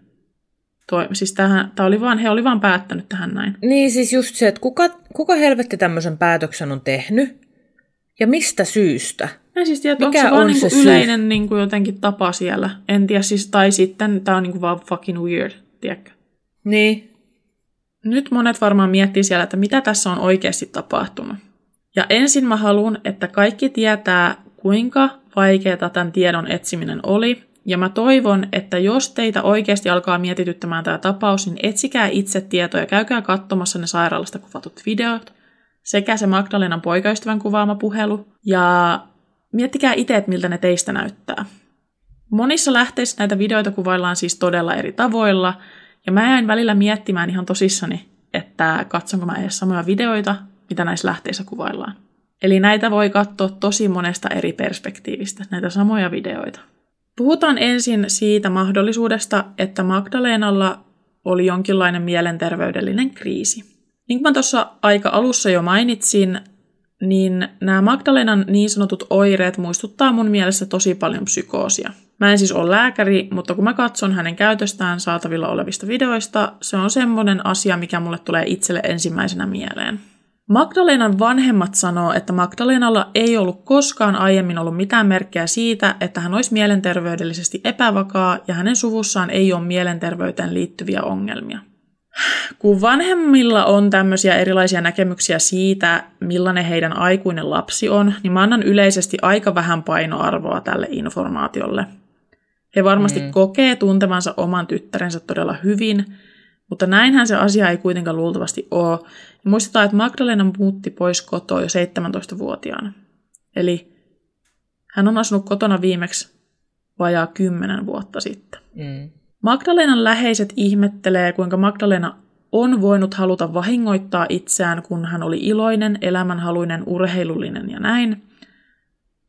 toi, siis tähän, tää oli vaan, he oli vaan päättänyt tähän näin. Niin siis just se, että kuka, kuka helvetti tämmöisen päätöksen on tehnyt ja mistä syystä? Mä siis tiedä, onko Mikä se vaan on niinku se syy? yleinen niinku jotenkin tapa siellä. En tiedä siis, tai sitten tämä on niinku vaan fucking weird, tiedätkö? Niin. Nyt monet varmaan miettii siellä, että mitä tässä on oikeasti tapahtunut. Ja ensin mä haluan, että kaikki tietää, kuinka vaikeaa tämän tiedon etsiminen oli. Ja mä toivon, että jos teitä oikeasti alkaa mietityttämään tämä tapaus, niin etsikää itse tietoja, käykää katsomassa ne sairaalasta kuvatut videot, sekä se Magdalenan poikaystävän kuvaama puhelu, ja miettikää itse, että miltä ne teistä näyttää. Monissa lähteissä näitä videoita kuvaillaan siis todella eri tavoilla, ja mä jäin välillä miettimään ihan tosissani, että katsonko mä edes samoja videoita, mitä näissä lähteissä kuvaillaan. Eli näitä voi katsoa tosi monesta eri perspektiivistä, näitä samoja videoita. Puhutaan ensin siitä mahdollisuudesta, että Magdalenalla oli jonkinlainen mielenterveydellinen kriisi. Niin kuin mä tuossa aika alussa jo mainitsin, niin nämä Magdalenan niin sanotut oireet muistuttaa mun mielessä tosi paljon psykoosia. Mä en siis ole lääkäri, mutta kun mä katson hänen käytöstään saatavilla olevista videoista, se on semmoinen asia, mikä mulle tulee itselle ensimmäisenä mieleen. Magdalenan vanhemmat sanoo, että Magdalenalla ei ollut koskaan aiemmin ollut mitään merkkejä siitä, että hän olisi mielenterveydellisesti epävakaa ja hänen suvussaan ei ole mielenterveyteen liittyviä ongelmia. Kun vanhemmilla on tämmöisiä erilaisia näkemyksiä siitä, millainen heidän aikuinen lapsi on, niin mä annan yleisesti aika vähän painoarvoa tälle informaatiolle. He varmasti mm. kokee tuntevansa oman tyttärensä todella hyvin, mutta näinhän se asia ei kuitenkaan luultavasti ole. Ja muistetaan, että Magdalena muutti pois kotoa jo 17-vuotiaana. Eli hän on asunut kotona viimeksi vajaa 10 vuotta sitten. Mm. Magdalenan läheiset ihmettelee, kuinka Magdalena on voinut haluta vahingoittaa itseään, kun hän oli iloinen, elämänhaluinen, urheilullinen ja näin.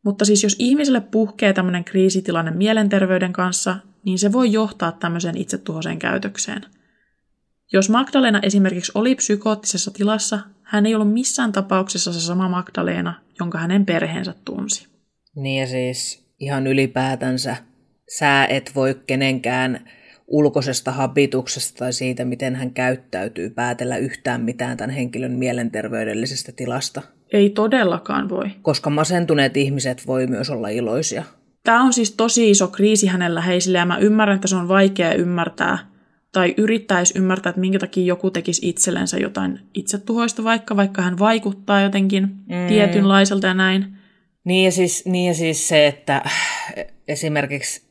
Mutta siis jos ihmiselle puhkee tämmöinen kriisitilanne mielenterveyden kanssa, niin se voi johtaa tämmöiseen itsetuhoiseen käytökseen. Jos Magdalena esimerkiksi oli psykoottisessa tilassa, hän ei ollut missään tapauksessa se sama Magdalena, jonka hänen perheensä tunsi. Niin ja siis ihan ylipäätänsä sä et voi kenenkään ulkoisesta habituksesta tai siitä, miten hän käyttäytyy, päätellä yhtään mitään tämän henkilön mielenterveydellisestä tilasta. Ei todellakaan voi. Koska masentuneet ihmiset voi myös olla iloisia. Tämä on siis tosi iso kriisi hänen läheisille ja mä ymmärrän, että se on vaikea ymmärtää tai yrittäisi ymmärtää, että minkä takia joku tekisi itsellensä jotain itsetuhoista vaikka, vaikka hän vaikuttaa jotenkin mm. tietynlaiselta ja näin. Niin ja, siis, niin ja siis se, että esimerkiksi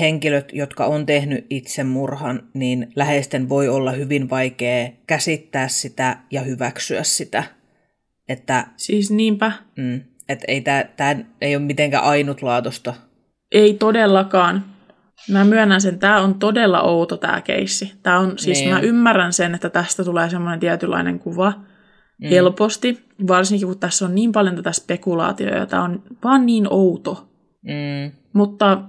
henkilöt, jotka on tehnyt itsemurhan, niin läheisten voi olla hyvin vaikea käsittää sitä ja hyväksyä sitä. Että, siis niinpä. Mm, että ei tämä ei ole mitenkään ainutlaatusta. Ei todellakaan. Mä myönnän sen, tämä on todella outo tämä keissi. Tää on, siis niin. mä ymmärrän sen, että tästä tulee semmoinen tietynlainen kuva mm. helposti, varsinkin kun tässä on niin paljon tätä spekulaatioa, ja tämä on vaan niin outo. Mm. Mutta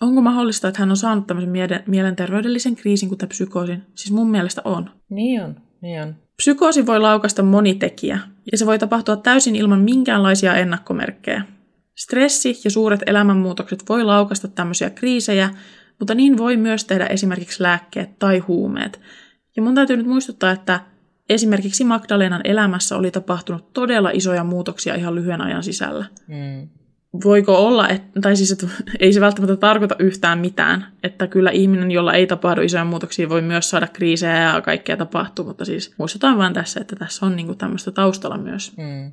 onko mahdollista, että hän on saanut tämmöisen mielenterveydellisen kriisin, kuten psykoosin? Siis mun mielestä on. Niin on, niin on. Psykoosi voi laukasta moni tekijä, ja se voi tapahtua täysin ilman minkäänlaisia ennakkomerkkejä. Stressi ja suuret elämänmuutokset voi laukasta tämmöisiä kriisejä, mutta niin voi myös tehdä esimerkiksi lääkkeet tai huumeet. Ja mun täytyy nyt muistuttaa, että esimerkiksi Magdalenan elämässä oli tapahtunut todella isoja muutoksia ihan lyhyen ajan sisällä. Mm. Voiko olla, että, tai siis että [LAUGHS] ei se välttämättä tarkoita yhtään mitään, että kyllä ihminen, jolla ei tapahdu isoja muutoksia, voi myös saada kriisejä ja kaikkea tapahtuu, mutta siis muistetaan vain tässä, että tässä on niinku tämmöistä taustalla myös. Mm.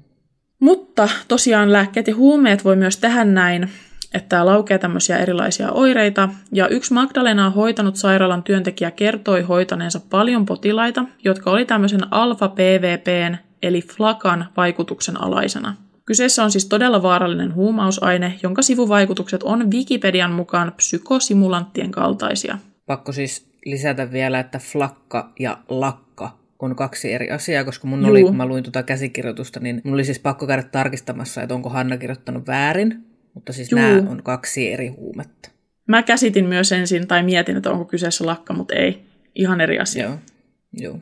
Mutta tosiaan lääkkeet ja huumeet voi myös tehdä näin, että laukee tämmöisiä erilaisia oireita. Ja yksi Magdalenaa hoitanut sairaalan työntekijä kertoi hoitaneensa paljon potilaita, jotka oli tämmöisen alfa-PVPn eli flakan vaikutuksen alaisena. Kyseessä on siis todella vaarallinen huumausaine, jonka sivuvaikutukset on Wikipedian mukaan psykosimulanttien kaltaisia. Pakko siis lisätä vielä, että flakka ja lakka on kaksi eri asiaa, koska mun oli, kun mä luin tuota käsikirjoitusta, niin mun oli siis pakko käydä tarkistamassa, että onko Hanna kirjoittanut väärin, mutta siis Juu. nämä on kaksi eri huumetta. Mä käsitin myös ensin, tai mietin, että onko kyseessä lakka, mutta ei. Ihan eri asia. Joo. Joo.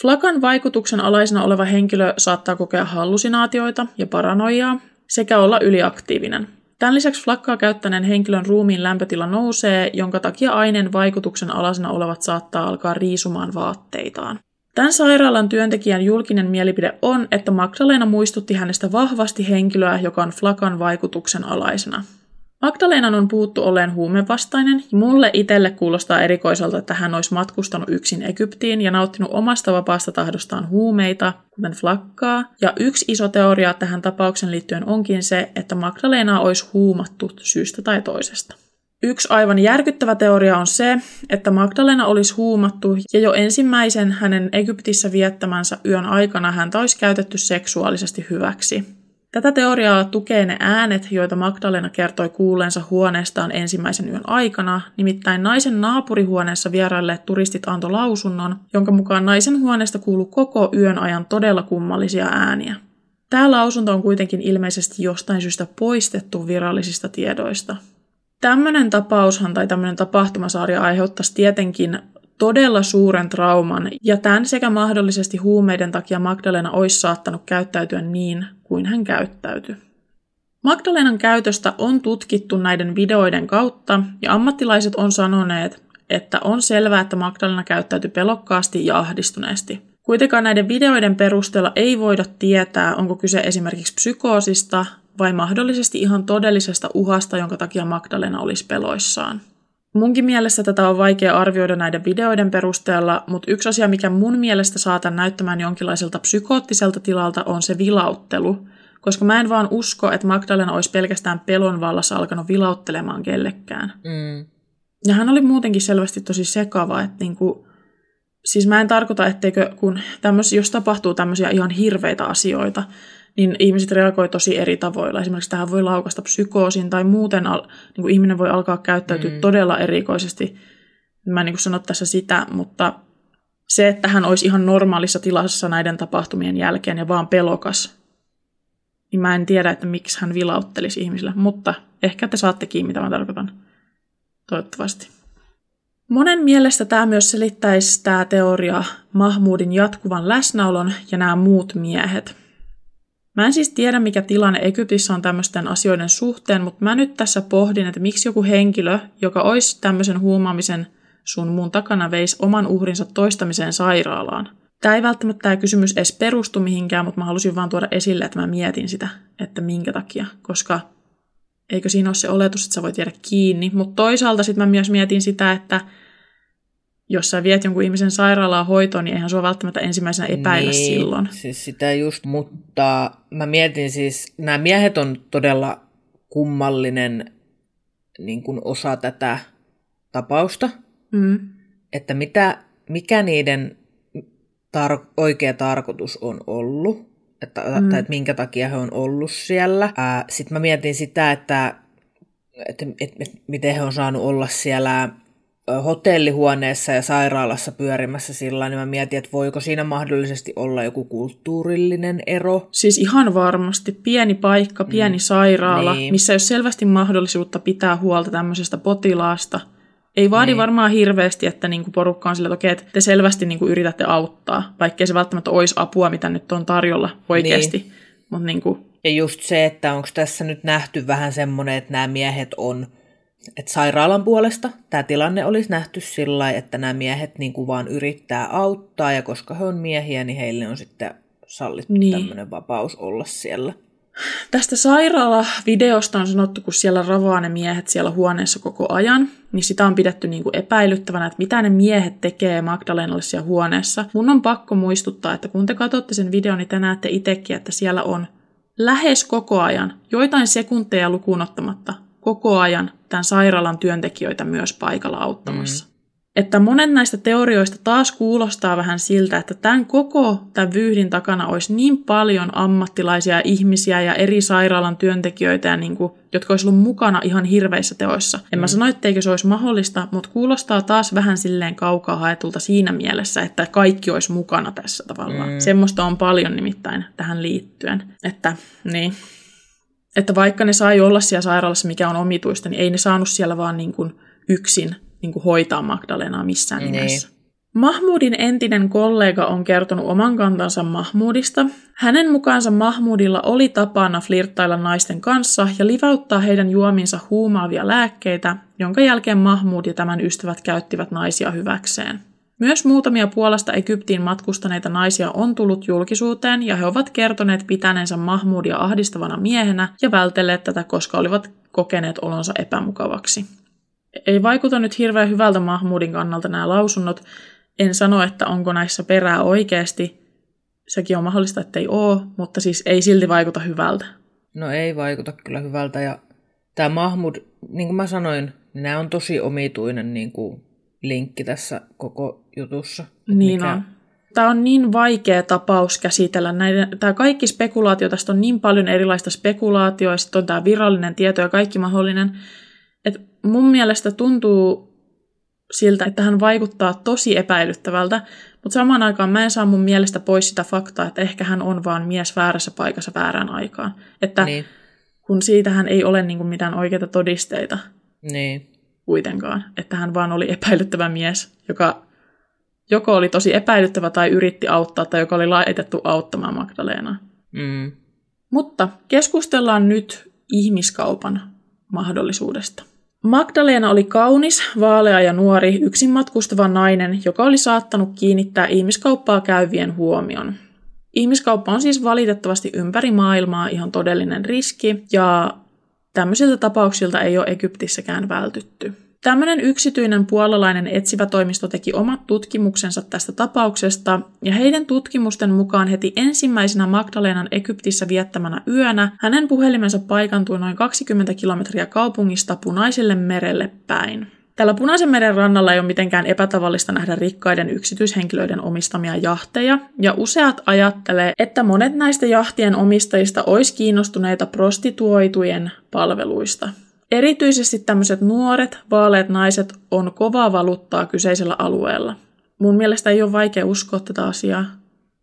Flakan vaikutuksen alaisena oleva henkilö saattaa kokea hallusinaatioita ja paranoiaa sekä olla yliaktiivinen. Tämän lisäksi flakkaa käyttäneen henkilön ruumiin lämpötila nousee, jonka takia aineen vaikutuksen alaisena olevat saattaa alkaa riisumaan vaatteitaan. Tämän sairaalan työntekijän julkinen mielipide on, että Magdalena muistutti hänestä vahvasti henkilöä, joka on flakan vaikutuksen alaisena. Magdalenan on puhuttu olleen huumevastainen, ja mulle itselle kuulostaa erikoiselta, että hän olisi matkustanut yksin Egyptiin ja nauttinut omasta vapaasta tahdostaan huumeita, kuten flakkaa. Ja yksi iso teoria tähän tapauksen liittyen onkin se, että Magdalena olisi huumattu syystä tai toisesta. Yksi aivan järkyttävä teoria on se, että Magdalena olisi huumattu ja jo ensimmäisen hänen Egyptissä viettämänsä yön aikana häntä olisi käytetty seksuaalisesti hyväksi. Tätä teoriaa tukee ne äänet, joita Magdalena kertoi kuulleensa huoneestaan ensimmäisen yön aikana, nimittäin naisen naapurihuoneessa vierailleet turistit antoi lausunnon, jonka mukaan naisen huoneesta kuului koko yön ajan todella kummallisia ääniä. Tämä lausunto on kuitenkin ilmeisesti jostain syystä poistettu virallisista tiedoista. Tämmöinen tapaushan tai tämmöinen tapahtumasarja aiheuttaisi tietenkin todella suuren trauman, ja tämän sekä mahdollisesti huumeiden takia Magdalena olisi saattanut käyttäytyä niin kuin hän käyttäytyi. Magdalenan käytöstä on tutkittu näiden videoiden kautta, ja ammattilaiset on sanoneet, että on selvää, että Magdalena käyttäytyi pelokkaasti ja ahdistuneesti. Kuitenkaan näiden videoiden perusteella ei voida tietää, onko kyse esimerkiksi psykoosista vai mahdollisesti ihan todellisesta uhasta, jonka takia Magdalena olisi peloissaan. Munkin mielestä tätä on vaikea arvioida näiden videoiden perusteella, mutta yksi asia, mikä mun mielestä saatan näyttämään jonkinlaiselta psykoottiselta tilalta, on se vilauttelu. Koska mä en vaan usko, että Magdalena olisi pelkästään pelon vallassa alkanut vilauttelemaan kellekään. Mm. Ja hän oli muutenkin selvästi tosi sekava, että niinku, siis mä en tarkoita, etteikö kun tämmöis, jos tapahtuu tämmöisiä ihan hirveitä asioita, niin ihmiset reagoi tosi eri tavoilla. Esimerkiksi tähän voi laukasta psykoosin tai muuten al, niin kuin ihminen voi alkaa käyttäytyä mm. todella erikoisesti. Mä en niin sano tässä sitä, mutta se, että hän olisi ihan normaalissa tilassa näiden tapahtumien jälkeen ja vaan pelokas, niin mä en tiedä, että miksi hän vilauttelisi ihmisille, mutta ehkä te saatte kiinni, mitä mä tarkoitan. Toivottavasti. Monen mielestä tämä myös selittäisi tämä teoria Mahmudin jatkuvan läsnäolon ja nämä muut miehet – Mä en siis tiedä, mikä tilanne Egyptissä on tämmöisten asioiden suhteen, mutta mä nyt tässä pohdin, että miksi joku henkilö, joka olisi tämmöisen huumaamisen sun muun takana, veisi oman uhrinsa toistamiseen sairaalaan. Tämä ei välttämättä tämä kysymys edes perustu mihinkään, mutta mä halusin vaan tuoda esille, että mä mietin sitä, että minkä takia, koska eikö siinä ole se oletus, että sä voit jäädä kiinni. Mutta toisaalta sitten mä myös mietin sitä, että jos sä viet jonkun ihmisen sairaalaan hoitoon, niin eihän sua välttämättä ensimmäisenä epäillä niin, silloin. siis sitä just, mutta mä mietin siis, nämä miehet on todella kummallinen niin kuin osa tätä tapausta, Mm. että mitä, mikä niiden tar- oikea tarkoitus on ollut, että, mm. tai että minkä takia he on ollut siellä. Sitten mä mietin sitä, että, että et, et, miten he on saanut olla siellä hotellihuoneessa ja sairaalassa pyörimässä sillä niin mä mietin, että voiko siinä mahdollisesti olla joku kulttuurillinen ero. Siis ihan varmasti pieni paikka, pieni mm. sairaala, niin. missä ei ole selvästi mahdollisuutta pitää huolta tämmöisestä potilaasta. Ei vaadi niin. varmaan hirveästi, että niinku porukka on sillä, että okei, että te selvästi niinku yritätte auttaa, vaikkei se välttämättä olisi apua, mitä nyt on tarjolla oikeasti. Niin. Mut niinku... Ja just se, että onko tässä nyt nähty vähän semmoinen, että nämä miehet on että sairaalan puolesta tämä tilanne olisi nähty sillä että nämä miehet niin kuin vaan yrittää auttaa ja koska he on miehiä, niin heille on sitten sallittu niin. tämmöinen vapaus olla siellä. Tästä sairaala-videosta on sanottu, kun siellä ravaa ne miehet siellä huoneessa koko ajan, niin sitä on pidetty niin kuin epäilyttävänä, että mitä ne miehet tekee Magdalenalle siellä huoneessa. Mun on pakko muistuttaa, että kun te katsotte sen videon, niin te näette itsekin, että siellä on lähes koko ajan, joitain sekunteja lukuun ottamatta, koko ajan tämän sairaalan työntekijöitä myös paikalla auttamassa. Mm. Että monen näistä teorioista taas kuulostaa vähän siltä, että tämän koko tämän vyyhdin takana olisi niin paljon ammattilaisia ihmisiä ja eri sairaalan työntekijöitä, ja niin kuin, jotka olisi ollut mukana ihan hirveissä teoissa. En mm. mä sano, etteikö se olisi mahdollista, mutta kuulostaa taas vähän silleen kaukaa haetulta siinä mielessä, että kaikki olisi mukana tässä tavallaan. Mm. Semmoista on paljon nimittäin tähän liittyen. Että niin, että vaikka ne sai olla siellä sairaalassa, mikä on omituista, niin ei ne saanut siellä vaan niin kuin yksin niin kuin hoitaa Magdalenaa missään niin. nimessä. Mahmudin entinen kollega on kertonut oman kantansa Mahmudista. Hänen mukaansa Mahmudilla oli tapana flirttailla naisten kanssa ja livauttaa heidän juominsa huumaavia lääkkeitä, jonka jälkeen Mahmud ja tämän ystävät käyttivät naisia hyväkseen. Myös muutamia Puolasta Egyptiin matkustaneita naisia on tullut julkisuuteen ja he ovat kertoneet pitäneensä Mahmudia ahdistavana miehenä ja vältelleet tätä, koska olivat kokeneet olonsa epämukavaksi. Ei vaikuta nyt hirveän hyvältä Mahmudin kannalta nämä lausunnot. En sano, että onko näissä perää oikeasti. Sekin on mahdollista, että ei ole, mutta siis ei silti vaikuta hyvältä. No ei vaikuta kyllä hyvältä ja tämä Mahmud, niin kuin mä sanoin, niin nämä on tosi omituinen niin kuin linkki tässä koko jutussa. Niin mikä... on. Tämä on niin vaikea tapaus käsitellä. Näiden, tämä kaikki spekulaatio, tästä on niin paljon erilaista spekulaatioa, sitten on tämä virallinen tieto ja kaikki mahdollinen. Et mun mielestä tuntuu siltä, että hän vaikuttaa tosi epäilyttävältä, mutta samaan aikaan mä en saa mun mielestä pois sitä faktaa, että ehkä hän on vaan mies väärässä paikassa väärään aikaan. Että niin. kun siitähän ei ole niinku mitään oikeita todisteita. Niin kuitenkaan, että hän vaan oli epäilyttävä mies, joka joko oli tosi epäilyttävä tai yritti auttaa, tai joka oli laitettu auttamaan Magdalenaa. Mm. Mutta keskustellaan nyt ihmiskaupan mahdollisuudesta. Magdalena oli kaunis, vaalea ja nuori, yksin matkustava nainen, joka oli saattanut kiinnittää ihmiskauppaa käyvien huomion. Ihmiskauppa on siis valitettavasti ympäri maailmaa ihan todellinen riski, ja Tämmöisiltä tapauksilta ei ole Egyptissäkään vältytty. Tämmöinen yksityinen puolalainen etsivä toimisto teki omat tutkimuksensa tästä tapauksesta, ja heidän tutkimusten mukaan heti ensimmäisenä Magdalenan Egyptissä viettämänä yönä hänen puhelimensa paikantui noin 20 kilometriä kaupungista Punaiselle merelle päin. Tällä Punaisen meren rannalla ei ole mitenkään epätavallista nähdä rikkaiden yksityishenkilöiden omistamia jahteja, ja useat ajattelee, että monet näistä jahtien omistajista olisi kiinnostuneita prostituoitujen palveluista. Erityisesti tämmöiset nuoret, vaaleat naiset on kovaa valuuttaa kyseisellä alueella. Mun mielestä ei ole vaikea uskoa tätä asiaa,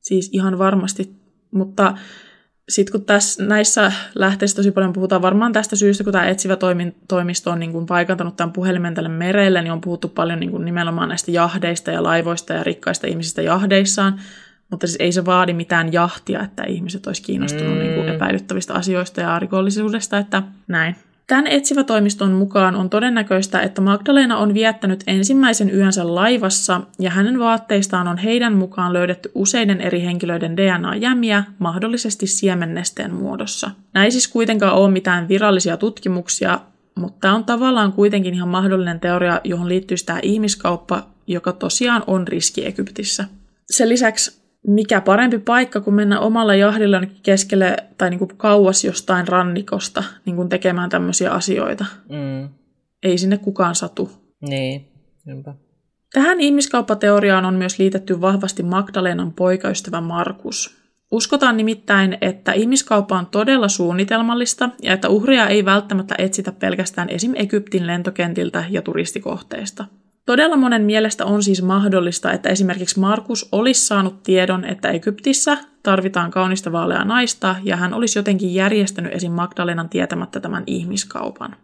siis ihan varmasti, mutta sitten kun tässä, näissä lähteissä tosi paljon puhutaan varmaan tästä syystä, kun tämä etsivä toimisto on niin kuin paikantanut tämän puhelimen tälle merelle, niin on puhuttu paljon niin kuin nimenomaan näistä jahdeista ja laivoista ja rikkaista ihmisistä jahdeissaan. Mutta siis ei se vaadi mitään jahtia, että ihmiset olisi kiinnostunut mm. niin kuin epäilyttävistä asioista ja rikollisuudesta, että näin. Tämän etsivä toimiston mukaan on todennäköistä, että Magdalena on viettänyt ensimmäisen yönsä laivassa ja hänen vaatteistaan on heidän mukaan löydetty useiden eri henkilöiden DNA-jämiä, mahdollisesti siemennesteen muodossa. Näin siis kuitenkaan ole mitään virallisia tutkimuksia, mutta tämä on tavallaan kuitenkin ihan mahdollinen teoria, johon liittyy tämä ihmiskauppa, joka tosiaan on riski Egyptissä. Sen lisäksi mikä parempi paikka kuin mennä omalla jahdilla keskelle tai niin kuin kauas jostain rannikosta niin kuin tekemään tämmöisiä asioita. Mm. ei sinne kukaan satu. Niin, niinpä. Tähän ihmiskauppateoriaan on myös liitetty vahvasti Magdalenan poikaystävä Markus. Uskotaan nimittäin, että ihmiskauppa on todella suunnitelmallista ja että uhria ei välttämättä etsitä pelkästään esim. Egyptin lentokentiltä ja turistikohteista. Todella monen mielestä on siis mahdollista, että esimerkiksi Markus olisi saanut tiedon, että Egyptissä tarvitaan kaunista vaaleaa naista ja hän olisi jotenkin järjestänyt esim. Magdalenan tietämättä tämän ihmiskaupan.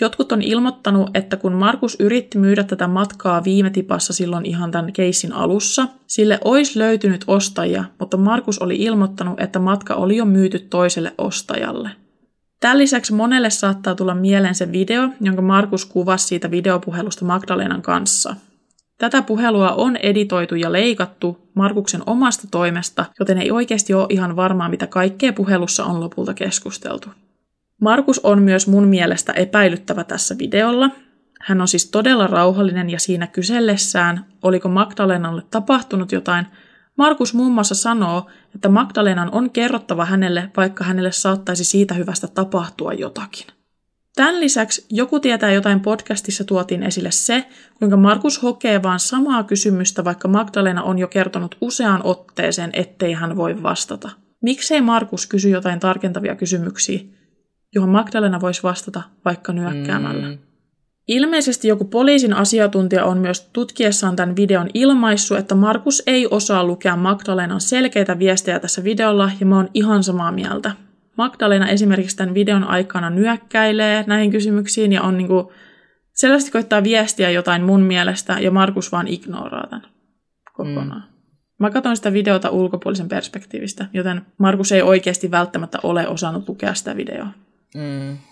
Jotkut on ilmoittanut, että kun Markus yritti myydä tätä matkaa viime tipassa silloin ihan tämän keissin alussa, sille olisi löytynyt ostajia, mutta Markus oli ilmoittanut, että matka oli jo myyty toiselle ostajalle. Tämän lisäksi monelle saattaa tulla mieleen se video, jonka Markus kuvasi siitä videopuhelusta Magdalenan kanssa. Tätä puhelua on editoitu ja leikattu Markuksen omasta toimesta, joten ei oikeasti ole ihan varmaa, mitä kaikkea puhelussa on lopulta keskusteltu. Markus on myös mun mielestä epäilyttävä tässä videolla. Hän on siis todella rauhallinen ja siinä kysellessään, oliko Magdalenalle tapahtunut jotain, Markus muun muassa sanoo, että Magdalenan on kerrottava hänelle, vaikka hänelle saattaisi siitä hyvästä tapahtua jotakin. Tämän lisäksi Joku tietää jotain podcastissa tuotiin esille se, kuinka Markus hokee vaan samaa kysymystä, vaikka Magdalena on jo kertonut useaan otteeseen, ettei hän voi vastata. Miksei Markus kysy jotain tarkentavia kysymyksiä, johon Magdalena voisi vastata vaikka nyökkäämällä. Mm. Ilmeisesti joku poliisin asiantuntija on myös tutkiessaan tämän videon ilmaissut, että Markus ei osaa lukea Magdalenan selkeitä viestejä tässä videolla, ja mä oon ihan samaa mieltä. Magdalena esimerkiksi tämän videon aikana nyökkäilee näihin kysymyksiin ja on niinku selvästi koittaa viestiä jotain mun mielestä, ja Markus vaan ignoraa tämän kokonaan. Mm. Mä katson sitä videota ulkopuolisen perspektiivistä, joten Markus ei oikeasti välttämättä ole osannut lukea sitä videoa. Mm.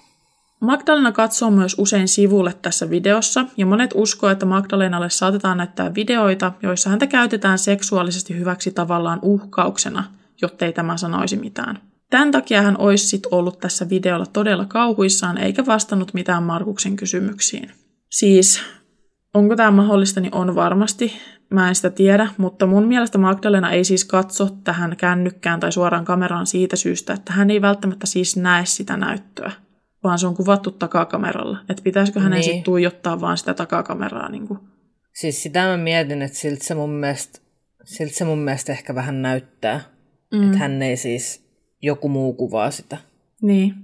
Magdalena katsoo myös usein sivulle tässä videossa, ja monet uskoo, että Magdalenalle saatetaan näyttää videoita, joissa häntä käytetään seksuaalisesti hyväksi tavallaan uhkauksena, jottei tämä sanoisi mitään. Tämän takia hän olisi sit ollut tässä videolla todella kauhuissaan, eikä vastannut mitään Markuksen kysymyksiin. Siis, onko tämä mahdollista, niin on varmasti. Mä en sitä tiedä, mutta mun mielestä Magdalena ei siis katso tähän kännykkään tai suoraan kameraan siitä syystä, että hän ei välttämättä siis näe sitä näyttöä, vaan se on kuvattu takakameralla. Että pitäisikö hänen niin. sitten tuijottaa vaan sitä takakameraa? Niin kuin. Siis sitä mä mietin, että siltä se mun mielestä, siltä se mun mielestä ehkä vähän näyttää. Mm. Että hän ei siis, joku muu kuvaa sitä. Niin.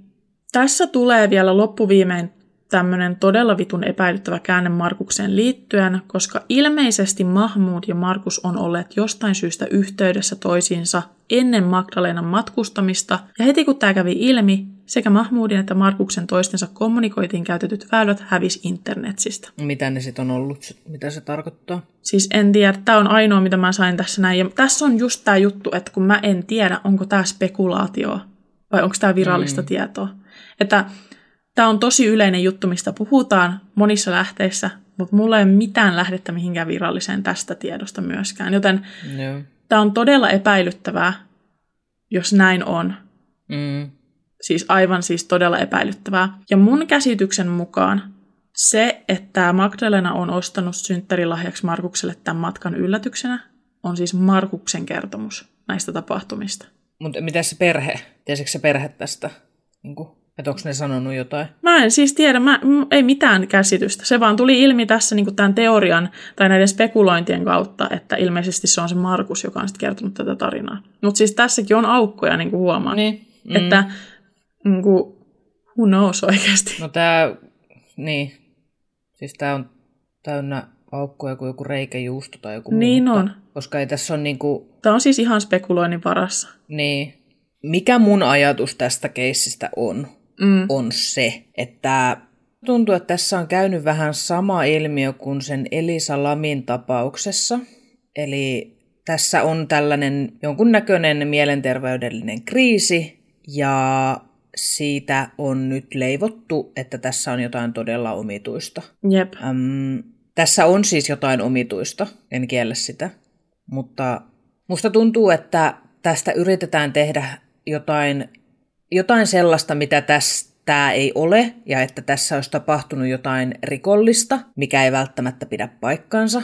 Tässä tulee vielä loppuviimein tämmöinen todella vitun epäilyttävä käänne Markukseen liittyen, koska ilmeisesti Mahmud ja Markus on olleet jostain syystä yhteydessä toisiinsa ennen Magdalenan matkustamista, ja heti kun tämä kävi ilmi, sekä Mahmudin että Markuksen toistensa kommunikoitiin käytetyt väylät hävisi internetsistä. Mitä ne sitten on ollut? Mitä se tarkoittaa? Siis en tiedä. Tämä on ainoa, mitä mä sain tässä näin. Ja tässä on just tämä juttu, että kun mä en tiedä, onko tämä spekulaatio vai onko tämä virallista mm. tietoa. Että Tämä on tosi yleinen juttu, mistä puhutaan monissa lähteissä, mutta mulla ei ole mitään lähdettä mihinkään viralliseen tästä tiedosta myöskään. Joten no. tämä on todella epäilyttävää, jos näin on. Mm. Siis aivan siis todella epäilyttävää. Ja mun käsityksen mukaan se, että Magdalena on ostanut synttärilahjaksi Markukselle tämän matkan yllätyksenä, on siis Markuksen kertomus näistä tapahtumista. Mutta mitä se perhe? Tiesikö se perhe tästä? Niin kuin että onko ne sanonut jotain? Mä en siis tiedä, mä, ei mitään käsitystä. Se vaan tuli ilmi tässä niin tämän teorian tai näiden spekulointien kautta, että ilmeisesti se on se Markus, joka on sitten kertonut tätä tarinaa. Mutta siis tässäkin on aukkoja, niin kuin huomaan. Niin. Mm. Että niin kuin, who knows oikeasti. No tää, niin. Siis tää on täynnä aukkoja kuin joku reikäjuusto tai joku Niin muu, on. Koska ei tässä on niinku... Tää on siis ihan spekuloinnin varassa. Niin. Mikä mun ajatus tästä keissistä on? mm. on se, että tuntuu, että tässä on käynyt vähän sama ilmiö kuin sen Elisa Lamin tapauksessa. Eli tässä on tällainen jonkunnäköinen mielenterveydellinen kriisi ja siitä on nyt leivottu, että tässä on jotain todella omituista. Jep. Öm, tässä on siis jotain omituista, en kiellä sitä, mutta musta tuntuu, että tästä yritetään tehdä jotain jotain sellaista, mitä tästä ei ole, ja että tässä olisi tapahtunut jotain rikollista, mikä ei välttämättä pidä paikkaansa.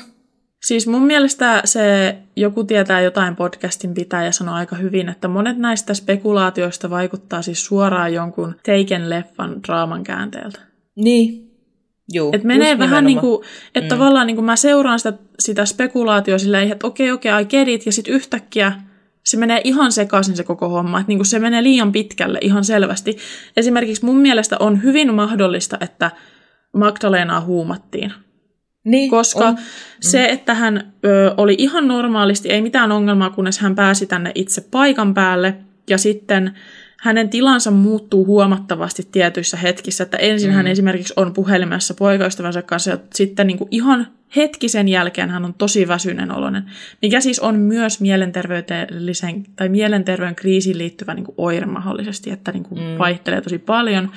Siis mun mielestä se joku tietää jotain podcastin pitää ja sanoo aika hyvin, että monet näistä spekulaatioista vaikuttaa siis suoraan jonkun Taken leffan draaman käänteeltä. Niin, Juu, Et menee vähän niin kuin, että mm. tavallaan niin kuin mä seuraan sitä, sitä spekulaatioa silleen, että okei, okei, I get it, ja sitten yhtäkkiä se menee ihan sekaisin se koko homma, että niin se menee liian pitkälle ihan selvästi. Esimerkiksi mun mielestä on hyvin mahdollista, että Magdalenaa huumattiin. Niin, Koska on. se, että hän ö, oli ihan normaalisti, ei mitään ongelmaa, kunnes hän pääsi tänne itse paikan päälle, ja sitten hänen tilansa muuttuu huomattavasti tietyissä hetkissä, että ensin mm. hän esimerkiksi on puhelimessa poikaystävänsä kanssa, ja sitten niin kuin ihan hetkisen jälkeen hän on tosi väsyneen oloinen, mikä siis on myös mielenterveyteen tai mielenterveyden kriisiin liittyvä niin kuin oire mahdollisesti, että niin kuin mm. vaihtelee tosi paljon.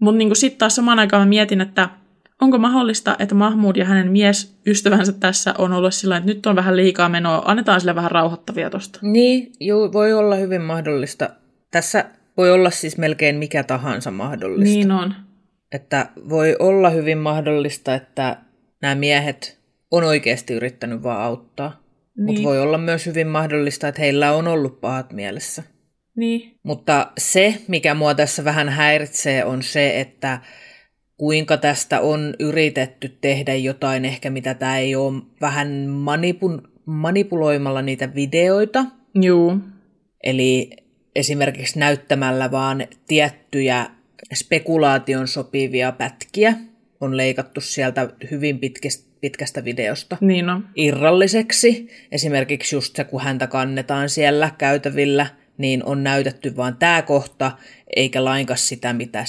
Mutta niin sitten taas samaan aikaan mä mietin, että onko mahdollista, että Mahmud ja hänen miesystävänsä tässä on ollut sillä että nyt on vähän liikaa menoa, annetaan sille vähän rauhoittavia tosta. Niin, juu, voi olla hyvin mahdollista. Tässä voi olla siis melkein mikä tahansa mahdollista. Niin on. Että voi olla hyvin mahdollista, että nämä miehet on oikeasti yrittänyt vaan auttaa. Niin. Mutta voi olla myös hyvin mahdollista, että heillä on ollut pahat mielessä. Niin. Mutta se, mikä mua tässä vähän häiritsee, on se, että kuinka tästä on yritetty tehdä jotain, ehkä mitä tämä ei ole, vähän manipu- manipuloimalla niitä videoita. Juu. Eli esimerkiksi näyttämällä vaan tiettyjä spekulaation sopivia pätkiä on leikattu sieltä hyvin pitkästä, pitkästä videosta Niin on. irralliseksi. Esimerkiksi just se, kun häntä kannetaan siellä käytävillä, niin on näytetty vaan tämä kohta, eikä lainkaan sitä, mitä,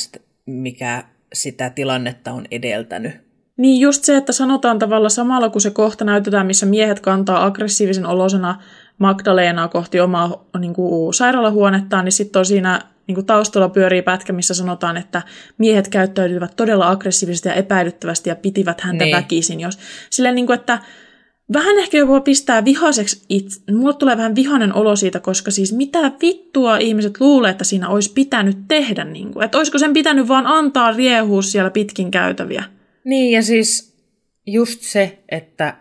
mikä sitä tilannetta on edeltänyt. Niin just se, että sanotaan tavalla samalla, kun se kohta näytetään, missä miehet kantaa aggressiivisen olosena Magdalenaa kohti omaa niin kuin, sairaalahuonettaan, niin sitten on siinä niin kuin taustalla pyörii pätkä, missä sanotaan, että miehet käyttäytyivät todella aggressiivisesti ja epäilyttävästi ja pitivät häntä Niin. väkisin. Jos, silleen, niin kuin, että vähän ehkä jopa pistää vihaseksi itse. Mulle tulee vähän vihainen olo siitä, koska siis mitä vittua ihmiset luulee, että siinä olisi pitänyt tehdä. Niin kuin, että olisiko sen pitänyt vaan antaa riehua siellä pitkin käytäviä. Niin, ja siis just se, että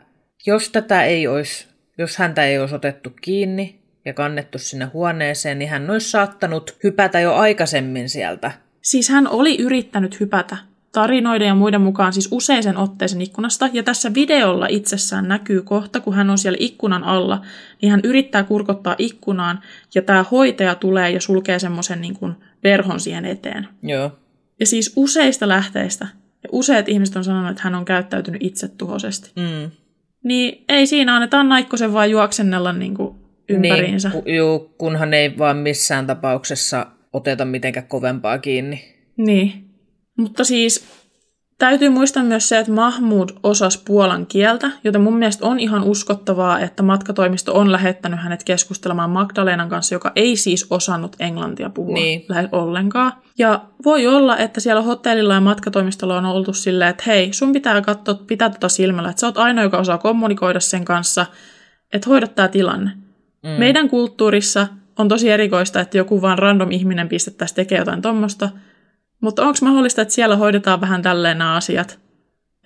jos tätä ei olisi, jos häntä ei olisi otettu kiinni ja kannettu sinne huoneeseen, niin hän olisi saattanut hypätä jo aikaisemmin sieltä. Siis hän oli yrittänyt hypätä tarinoiden ja muiden mukaan siis useisen otteeseen ikkunasta, ja tässä videolla itsessään näkyy kohta, kun hän on siellä ikkunan alla, niin hän yrittää kurkottaa ikkunaan, ja tämä hoitaja tulee ja sulkee semmoisen niin kuin verhon siihen eteen. Joo. Ja siis useista lähteistä, ja useat ihmiset on sanonut, että hän on käyttäytynyt itsetuhoisesti. Mm. Niin ei siinä annetaan Naikkosen vaan juoksennella niin kuin ympäriinsä. Niin, ku, juu, kunhan ei vaan missään tapauksessa oteta mitenkään kovempaa kiinni. Niin. Mutta siis täytyy muistaa myös se, että Mahmud osasi puolan kieltä, joten mun mielestä on ihan uskottavaa, että matkatoimisto on lähettänyt hänet keskustelemaan Magdalenan kanssa, joka ei siis osannut englantia puhua Niin. lähes ollenkaan. Ja voi olla, että siellä hotellilla ja matkatoimistolla on oltu silleen, että hei, sun pitää katsoa, pitää tota silmällä, että sä oot ainoa, joka osaa kommunikoida sen kanssa, että hoida tämä tilanne. Mm. Meidän kulttuurissa on tosi erikoista, että joku vaan random ihminen pistettäisiin tekemään jotain tuommoista, mutta onko mahdollista, että siellä hoidetaan vähän tälleen nämä asiat?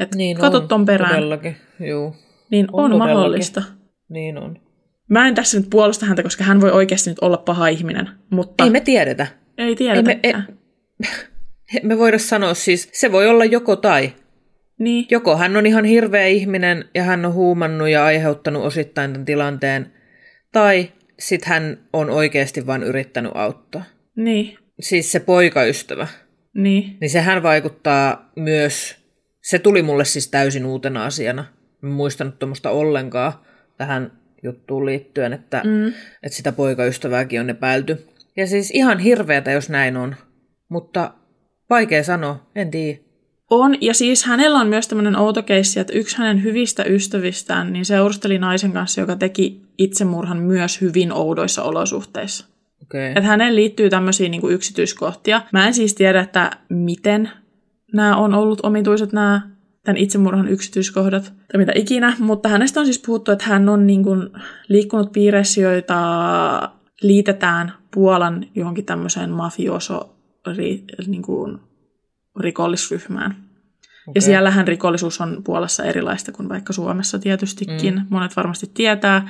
Että niin katot on, ton perään, Todellakin, juu. niin on, on todellakin. mahdollista. Niin on. Mä en tässä nyt puolusta häntä, koska hän voi oikeasti nyt olla paha ihminen, mutta Ei me tiedetä. ei Ei tiedetäkään. me, [LAUGHS] ei, me voida sanoa siis, se voi olla joko tai. Niin, Joko hän on ihan hirveä ihminen ja hän on huumannut ja aiheuttanut osittain tämän tilanteen, tai sitten hän on oikeasti vain yrittänyt auttaa. niin, Siis se poikaystävä, niin, niin sehän vaikuttaa myös, se tuli mulle siis täysin uutena asiana. En muistanut tuommoista ollenkaan tähän juttuun liittyen, että, mm. että sitä poikaystävääkin on epäilty. Ja siis ihan hirveätä, jos näin on. Mutta vaikea sanoa, en tiedä. On, ja siis hänellä on myös tämmöinen outo keissi, että yksi hänen hyvistä ystävistään niin seurusteli naisen kanssa, joka teki itsemurhan myös hyvin oudoissa olosuhteissa. Okei. Että häneen liittyy tämmöisiä niin kuin yksityiskohtia. Mä en siis tiedä, että miten nämä on ollut omituiset nämä tämän itsemurhan yksityiskohdat tai mitä ikinä, mutta hänestä on siis puhuttu, että hän on niin kuin liikkunut piireissä, joita liitetään Puolan johonkin tämmöiseen mafioso ri, niin kuin rikollisryhmään. Okay. Ja siellähän rikollisuus on Puolassa erilaista kuin vaikka Suomessa tietystikin. Mm. Monet varmasti tietää.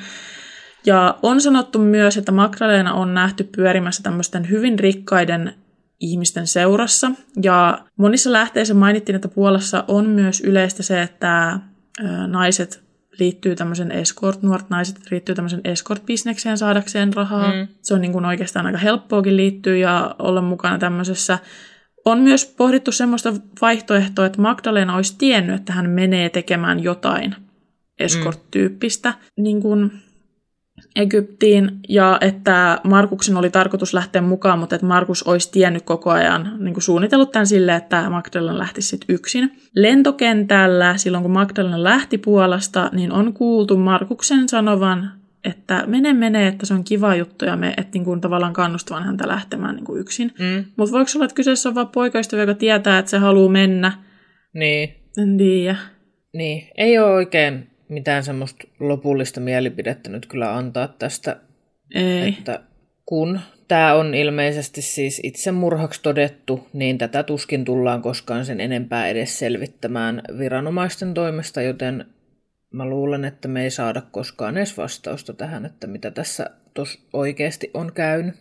Ja on sanottu myös, että Magdalena on nähty pyörimässä tämmöisten hyvin rikkaiden ihmisten seurassa. Ja monissa lähteissä mainittiin, että Puolassa on myös yleistä se, että naiset liittyy tämmöisen escort, nuoret naiset liittyy tämmöisen escort-bisnekseen saadakseen rahaa. Mm. Se on niin kuin oikeastaan aika helppoakin liittyä ja olla mukana tämmöisessä. On myös pohdittu semmoista vaihtoehtoa, että Magdalena olisi tiennyt, että hän menee tekemään jotain escort-tyyppistä. Mm. Niin kuin Egyptiin ja että Markuksen oli tarkoitus lähteä mukaan, mutta että Markus olisi tiennyt koko ajan niin kuin suunnitellut tämän sille, että Magdalena lähtisi sitten yksin. Lentokentällä, silloin kun Magdalena lähti Puolasta, niin on kuultu Markuksen sanovan, että mene mene, että se on kiva juttu ja me että niin kuin tavallaan kannustavan häntä lähtemään niin kuin yksin. Mm. Mutta voiko olla, että kyseessä on vain poikaystävä, joka tietää, että se haluaa mennä? Niin. En tiedä. Niin, ei ole oikein mitään semmoista lopullista mielipidettä nyt kyllä antaa tästä. Ei. Että kun tämä on ilmeisesti siis itsemurhaksi todettu, niin tätä tuskin tullaan koskaan sen enempää edes selvittämään viranomaisten toimesta, joten mä luulen, että me ei saada koskaan edes vastausta tähän, että mitä tässä tos oikeasti on käynyt.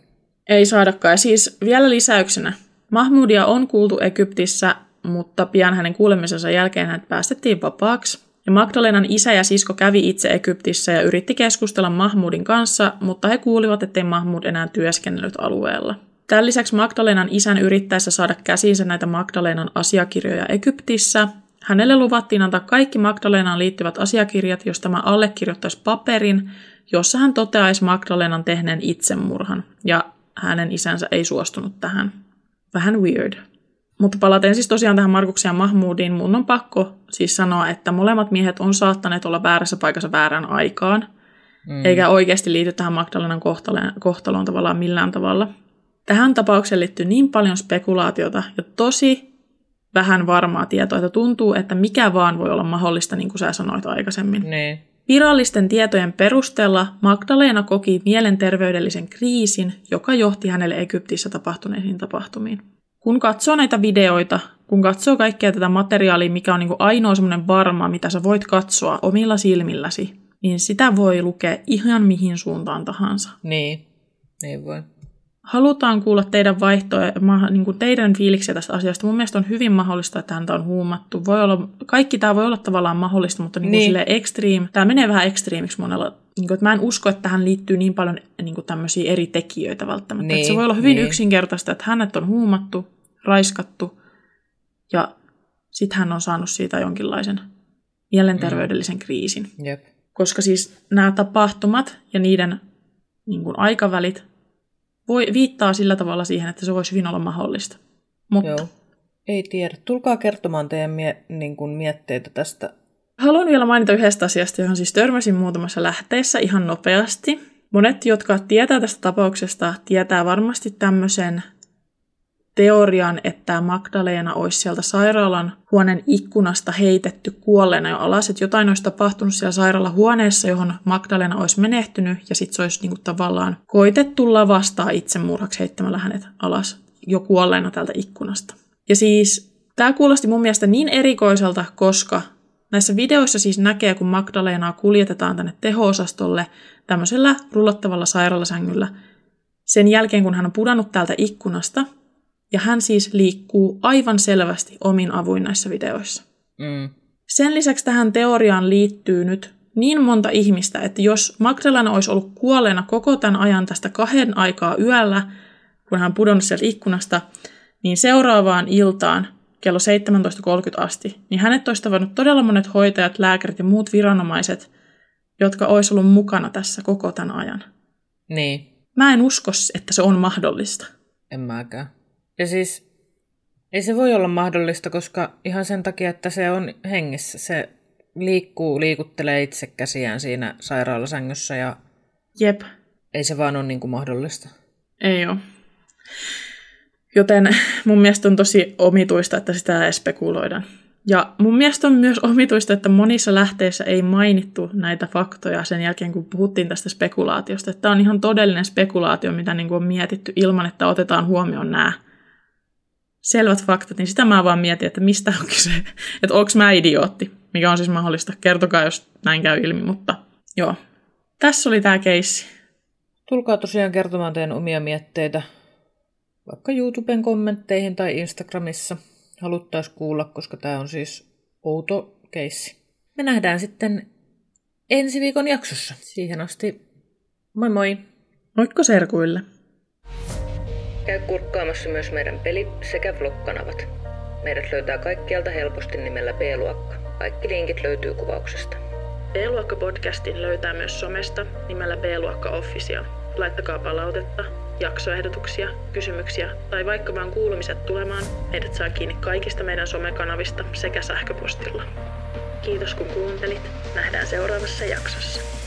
Ei saadakaan. Siis vielä lisäyksenä. Mahmudia on kuultu Egyptissä, mutta pian hänen kuulemisensa jälkeen hänet päästettiin vapaaksi. Ja Magdalenan isä ja sisko kävi itse Egyptissä ja yritti keskustella Mahmudin kanssa, mutta he kuulivat, ettei Mahmud enää työskennellyt alueella. Tämän lisäksi Magdalenan isän yrittäessä saada käsiinsä näitä Magdalenan asiakirjoja Egyptissä, hänelle luvattiin antaa kaikki Magdalenaan liittyvät asiakirjat, jos tämä allekirjoittaisi paperin, jossa hän toteaisi Magdalenan tehneen itsemurhan, ja hänen isänsä ei suostunut tähän. Vähän weird. Mutta palaten siis tosiaan tähän Markuksen ja Mahmudiin, mun on pakko siis sanoa, että molemmat miehet on saattaneet olla väärässä paikassa väärään aikaan, mm. eikä oikeasti liity tähän Magdalenan kohtaloon, kohtaloon tavallaan millään tavalla. Tähän tapaukseen liittyy niin paljon spekulaatiota ja tosi vähän varmaa tietoa, että tuntuu, että mikä vaan voi olla mahdollista, niin kuin sä sanoit aikaisemmin. Niin. Virallisten tietojen perusteella Magdalena koki mielenterveydellisen kriisin, joka johti hänelle Egyptissä tapahtuneisiin tapahtumiin kun katsoo näitä videoita, kun katsoo kaikkea tätä materiaalia, mikä on niin kuin ainoa semmoinen varma, mitä sä voit katsoa omilla silmilläsi, niin sitä voi lukea ihan mihin suuntaan tahansa. Niin, niin voi. Halutaan kuulla teidän vaihtoja, niin kuin teidän fiiliksiä tästä asiasta. Mun mielestä on hyvin mahdollista, että häntä on huumattu. Voi olla, kaikki tämä voi olla tavallaan mahdollista, mutta niin niin. extreme, tämä menee vähän ekstriimiksi monella. Niin kuin, että mä en usko, että tähän liittyy niin paljon niin kuin tämmöisiä eri tekijöitä välttämättä. Niin, että se voi olla hyvin niin. yksinkertaista, että hänet on huumattu, raiskattu ja sitten hän on saanut siitä jonkinlaisen mielenterveydellisen mm. kriisin. Jep. Koska siis nämä tapahtumat ja niiden niin kuin aikavälit voi, viittaa sillä tavalla siihen, että se voisi hyvin olla mahdollista. Mutta Joo. Ei tiedä. Tulkaa kertomaan teidän mie- niin kuin mietteitä tästä. Haluan vielä mainita yhdestä asiasta, johon siis törmäsin muutamassa lähteessä ihan nopeasti. Monet, jotka tietää tästä tapauksesta, tietää varmasti tämmöisen teorian, että Magdalena olisi sieltä sairaalan huoneen ikkunasta heitetty kuolleena jo alas, että jotain olisi tapahtunut siellä sairaalahuoneessa, johon Magdalena olisi menehtynyt, ja sitten se olisi niinku tavallaan koitettu lavastaa itsemurhaksi heittämällä hänet alas jo kuolleena tältä ikkunasta. Ja siis tämä kuulosti mun mielestä niin erikoiselta, koska näissä videoissa siis näkee, kun Magdalenaa kuljetetaan tänne teho-osastolle tämmöisellä rullattavalla sairaalasängyllä. Sen jälkeen, kun hän on pudonnut täältä ikkunasta – ja hän siis liikkuu aivan selvästi omin avuin näissä videoissa. Mm. Sen lisäksi tähän teoriaan liittyy nyt niin monta ihmistä, että jos Magdalena olisi ollut kuolleena koko tämän ajan tästä kahden aikaa yöllä, kun hän pudonnut sieltä ikkunasta, niin seuraavaan iltaan kello 17.30 asti, niin hänet olisi tavannut todella monet hoitajat, lääkärit ja muut viranomaiset, jotka olisi ollut mukana tässä koko tämän ajan. Niin. Mä en usko, että se on mahdollista. En mäkään. Ja siis ei se voi olla mahdollista, koska ihan sen takia, että se on hengissä. Se liikkuu, liikuttelee itse käsiään siinä sairaalasängyssä ja Jep. ei se vaan ole niin kuin mahdollista. Ei ole. Joten [LAUGHS] mun mielestä on tosi omituista, että sitä spekuloidaan. Ja mun mielestä on myös omituista, että monissa lähteissä ei mainittu näitä faktoja sen jälkeen, kun puhuttiin tästä spekulaatiosta. Tämä on ihan todellinen spekulaatio, mitä niin kuin on mietitty ilman, että otetaan huomioon nämä selvät faktat, niin sitä mä vaan mietin, että mistä on kyse. [LAUGHS] Että onko mä idiootti, mikä on siis mahdollista. Kertokaa, jos näin käy ilmi, mutta joo. Tässä oli tämä keissi. Tulkaa tosiaan kertomaan teidän omia mietteitä vaikka YouTuben kommentteihin tai Instagramissa haluttaisiin kuulla, koska tämä on siis outo keissi. Me nähdään sitten ensi viikon jaksossa. Siihen asti moi moi! Moikka serkuille! Käy kurkkaamassa myös meidän peli- sekä vlog-kanavat. Meidät löytää kaikkialta helposti nimellä B-luokka. Kaikki linkit löytyy kuvauksesta. B-luokka-podcastin löytää myös somesta nimellä B-luokka Official. Laittakaa palautetta, jaksoehdotuksia, kysymyksiä tai vaikka vaan kuulumiset tulemaan, meidät saa kiinni kaikista meidän somekanavista sekä sähköpostilla. Kiitos kun kuuntelit. Nähdään seuraavassa jaksossa.